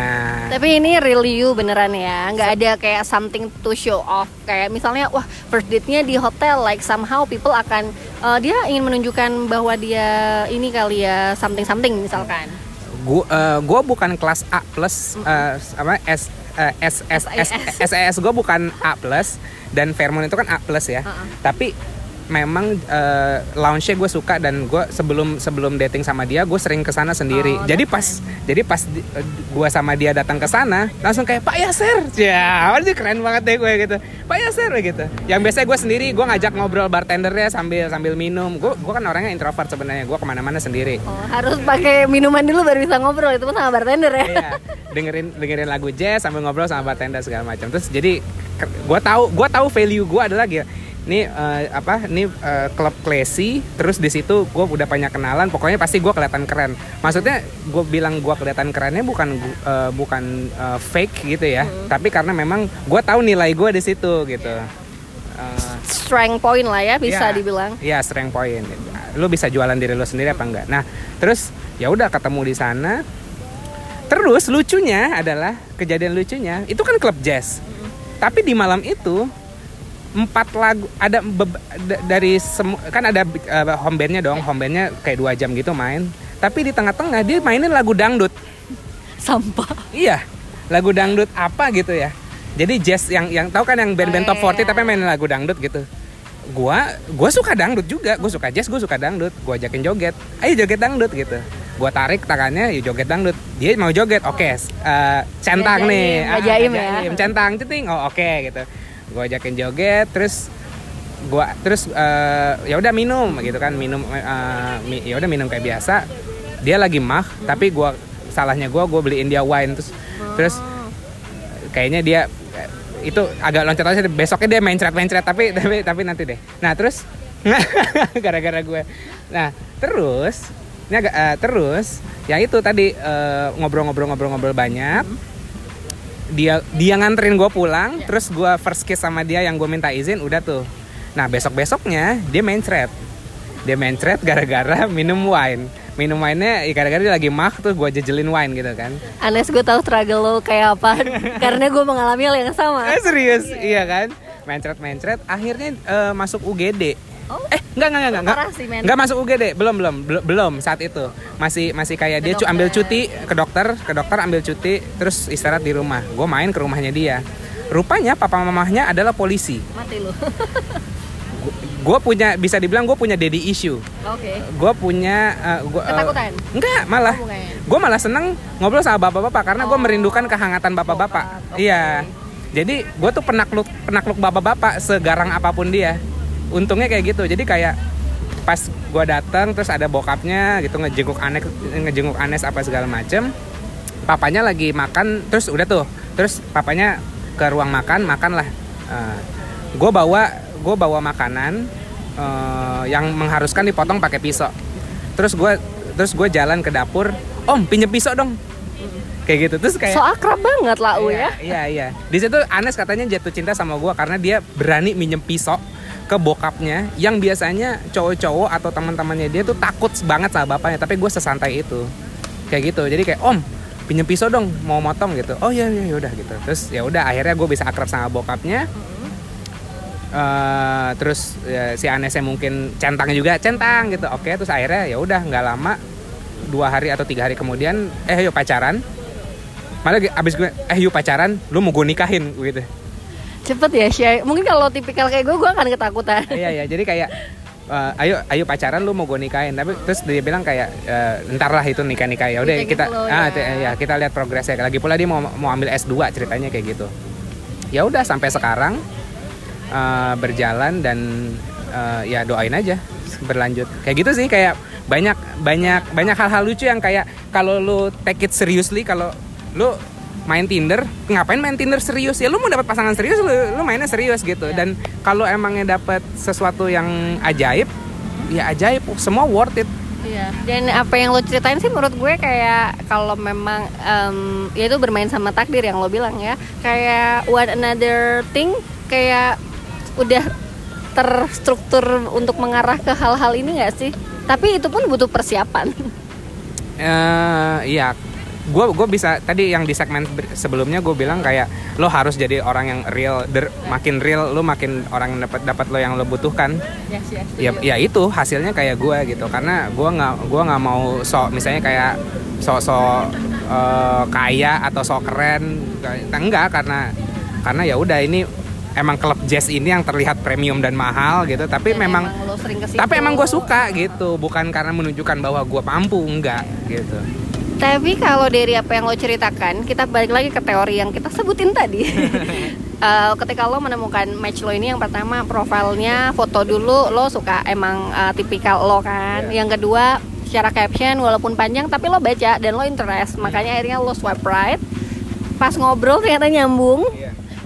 Tapi ini really you beneran ya, nggak ada kayak something to show off. Kayak misalnya, wah first date-nya di hotel, like somehow people akan uh, dia ingin menunjukkan bahwa dia ini kali ya something something misalkan. Gue uh, gua bukan kelas A plus uh, apa S uh, S S S S S gue bukan A plus dan Fairmont itu kan A plus ya. Uh -uh. Tapi memang uh, lounge-nya gue suka dan gue sebelum sebelum dating sama dia gue sering ke sana sendiri. Oh, jadi pas jadi pas gue sama dia datang ke sana langsung kayak Pak Yaser, ya sih keren banget deh gue gitu. Pak Yaser gitu. Yang biasa gue sendiri gue ngajak ngobrol bartendernya sambil sambil minum. Gue gue kan orangnya introvert sebenarnya. Gue ke mana-mana sendiri. Oh, harus pakai minuman dulu baru bisa ngobrol itu sama bartender ya. Iya, dengerin dengerin lagu jazz sambil ngobrol sama bartender segala macam. Terus jadi gue tahu gue tahu value gue adalah gitu ini uh, apa ini uh, klub classy terus di situ gue udah banyak kenalan pokoknya pasti gue kelihatan keren. Maksudnya gue bilang gue kelihatan kerennya bukan uh, bukan uh, fake gitu ya hmm. tapi karena memang gue tahu nilai gue di situ gitu. Uh, strength point lah ya bisa ya, dibilang. Iya strength point. Lu bisa jualan diri lu sendiri apa enggak? Nah terus ya udah ketemu di sana. Terus lucunya adalah kejadian lucunya itu kan klub jazz. Hmm. tapi di malam itu empat lagu ada dari semu, kan ada uh, home bandnya dong home bandnya kayak dua jam gitu main. Tapi di tengah-tengah dia mainin lagu dangdut. Sampah. Iya lagu dangdut apa gitu ya. Jadi jazz yang yang tahu kan yang band-band top 40 tapi mainin lagu dangdut gitu. Gua gua suka dangdut juga gua suka jazz gua suka dangdut. Gua ajakin joget ayo joget dangdut gitu. Gua tarik tangannya ya joget dangdut. Dia mau joget oke okay. uh, centang nih. Ah, jaim ya. centang ceting oh oke okay, gitu gue ajakin joget terus gue terus uh, ya udah minum gitu kan minum uh, mi, ya udah minum kayak biasa dia lagi mah hmm. tapi gue salahnya gue gue beliin dia wine terus oh. terus kayaknya dia eh, itu agak loncat aja besoknya dia mencret mencret tapi tapi tapi nanti deh nah terus gara-gara gue nah terus ini agak eh, terus ya itu tadi ngobrol-ngobrol-ngobrol-ngobrol banyak dia dia nganterin gue pulang terus gue first kiss sama dia yang gue minta izin udah tuh. Nah besok besoknya dia mencret dia mencret gara-gara minum wine. Minum wine-nya ya gara-gara dia lagi mah tuh gue jejelin wine gitu kan. Anes gue tahu struggle lo kayak apa. Karena gue mengalami hal yang sama. Eh serius, iya. Kan? Mencret-mencret, akhirnya eh, masuk UGD. Oh. Eh, enggak enggak enggak enggak. Sih. Enggak masuk UGD, belum belum belum, belum saat itu. Masih masih kayak Ke dia cu- ambil dokter. cuti ke dokter, ke dokter ambil cuti, terus istirahat di rumah. Gue main ke rumahnya dia. Rupanya papa mamahnya adalah polisi. Mati lu. Gue punya bisa dibilang gue punya daddy issue. Oke. Gue punya eh, gua, eh, Ketakutan? enggak, malah. Oh, gue malah seneng ngobrol sama bapak-bapak karena gue Oh. merindukan kehangatan bapak-bapak. Oke. Iya. Jadi gue tuh penakluk penakluk bapak-bapak segarang apa pun dia. Untungnya kayak gitu. Jadi kayak pas gue datang terus ada bokapnya gitu ngejenguk Anes ngejenguk Anes apa segala macem. Papanya lagi makan terus udah tuh. Terus papanya ke ruang makan makan lah. gue bawa gue bawa makanan eh, yang mengharuskan dipotong pakai pisau. Terus gue terus gue jalan ke dapur. Om pinjem pisau dong. Kayak gitu terus kayak So akrab banget lah U Iya, ya. Iya iya. Di situ Anes katanya jatuh cinta sama gue karena dia berani minjem pisau ke bokapnya yang biasanya cowok-cowok atau teman-temannya dia tuh takut banget sama bapaknya. Tapi gue sesantai itu. Kayak gitu. Jadi kayak om pinjem pisau dong mau motong gitu. Oh iya iya udah gitu. Terus ya udah akhirnya gue bisa akrab sama bokapnya. Eh, terus ya, si Anesnya mungkin centang juga centang gitu. Oke terus akhirnya ya udah nggak lama dua hari atau tiga hari kemudian eh yuk pacaran. Malah abis gue eh yuk pacaran lu mau gue nikahin gitu Cepet ya Shay. Mungkin kalau tipikal kayak gue, gue akan ketakutan. iya iya jadi kayak eh, ayo ayo pacaran lu mau gue nikahin tapi terus dia bilang kayak eh, ntar lah itu nikah nikah ya udah kita ah ya. ya kita lihat progresnya lagi pula dia mau mau ambil S2 ceritanya kayak gitu ya udah sampai sekarang eh, berjalan dan eh, ya doain aja berlanjut kayak gitu sih kayak banyak banyak banyak hal-hal lucu yang kayak kalau lu take it seriously kalau lu main Tinder ngapain main Tinder serius ya lu mau dapat pasangan serius lu, lu mainnya serius gitu dan kalau emangnya dapat sesuatu yang ajaib ya ajaib semua worth it Iya. Dan apa yang lo ceritain sih menurut gue kayak kalau memang em, ya itu bermain sama takdir yang lo bilang ya. Kayak one another thing kayak udah terstruktur untuk mengarah ke hal-hal ini gak sih? Tapi itu pun butuh persiapan. eh iya gue gue bisa tadi yang di segmen sebelumnya gue bilang kayak lo harus jadi orang yang real der- makin real lo makin orang yang dapat dapat lo yang lo butuhkan. Yes, yes, ya ya itu hasilnya kayak gue gitu. Karena gue nggak gua nggak mau sok misalnya kayak sok sok eh, kaya atau sok keren enggak. Karena karena ya udah ini emang klub jazz ini yang terlihat premium dan mahal gitu. Tapi Dan memang emang tapi emang gue suka gitu. Bukan karena menunjukkan bahwa gue mampu enggak gitu Tapi kalau dari apa yang lo ceritakan, kita balik lagi ke teori yang kita sebutin tadi. Eh, ketika lo menemukan match lo ini yang pertama profilnya foto dulu lo suka emang eh, tipikal lo kan. Iya. Yang kedua secara caption walaupun panjang tapi lo baca dan lo interest. Makanya akhirnya lo swipe right. Pas ngobrol ternyata nyambung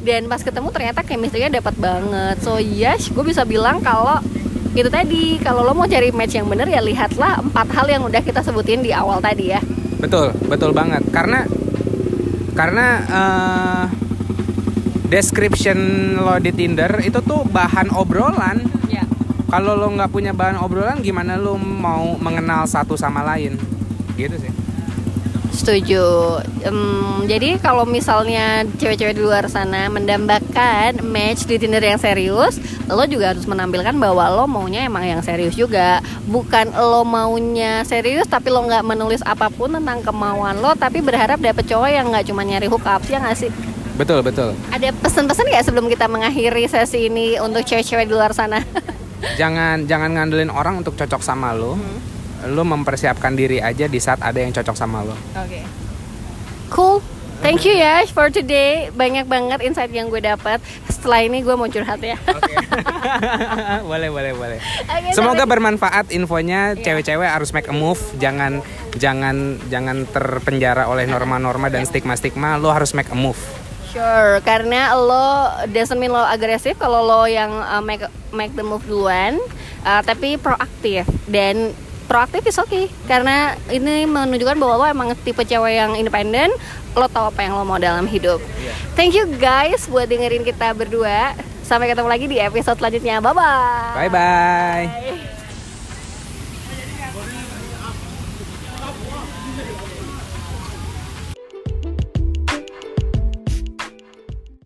dan pas ketemu ternyata chemistry-nya dapat banget. So yes, gue bisa bilang kalau itu tadi kalau lo mau cari match yang bener ya lihatlah empat hal yang udah kita sebutin di awal tadi ya. Betul, betul banget. Karena karena eh, description lo di Tinder itu tuh bahan obrolan. Ya. Kalau lo nggak punya bahan obrolan, gimana lo mau mengenal satu sama lain? Gitu sih. Setuju. Em, jadi kalau misalnya cewek-cewek di luar sana mendambakan match di Tinder yang serius, lo juga harus menampilkan bahwa lo maunya emang yang serius juga. Bukan lo maunya serius tapi lo nggak menulis apa pun tentang kemauan lo, tapi berharap dapet cowok yang nggak cuma nyari hookups ya nggak sih? Betul, betul. Ada pesan-pesan nggak sebelum kita mengakhiri sesi ini untuk cewek-cewek di luar sana? Jangan jangan ngandelin orang untuk cocok sama lo. Lo mempersiapkan diri aja di saat ada yang cocok sama lo. Oke. Cool. Thank you ya for today. Banyak banget insight yang gue dapat. Setelah ini gue mau curhat ya. boleh, boleh, boleh. Oke, Semoga sampai- bermanfaat infonya. Iya. Cewek-cewek harus make a move. Jangan jangan jangan terpenjara oleh norma-norma dan stigma-stigma. Lo harus make a move. Sure, karena lo doesn't mean lo agresif kalau lo yang uh, make make the move duluan, uh, tapi proaktif dan proaktif is okay karena ini menunjukkan bahwa lo emang tipe cewek yang independen, lo tahu apa yang lo mau dalam hidup. Iya. Thank you guys buat dengerin kita berdua. Sampai ketemu lagi di episode selanjutnya. Bye. Bye bye. Bye.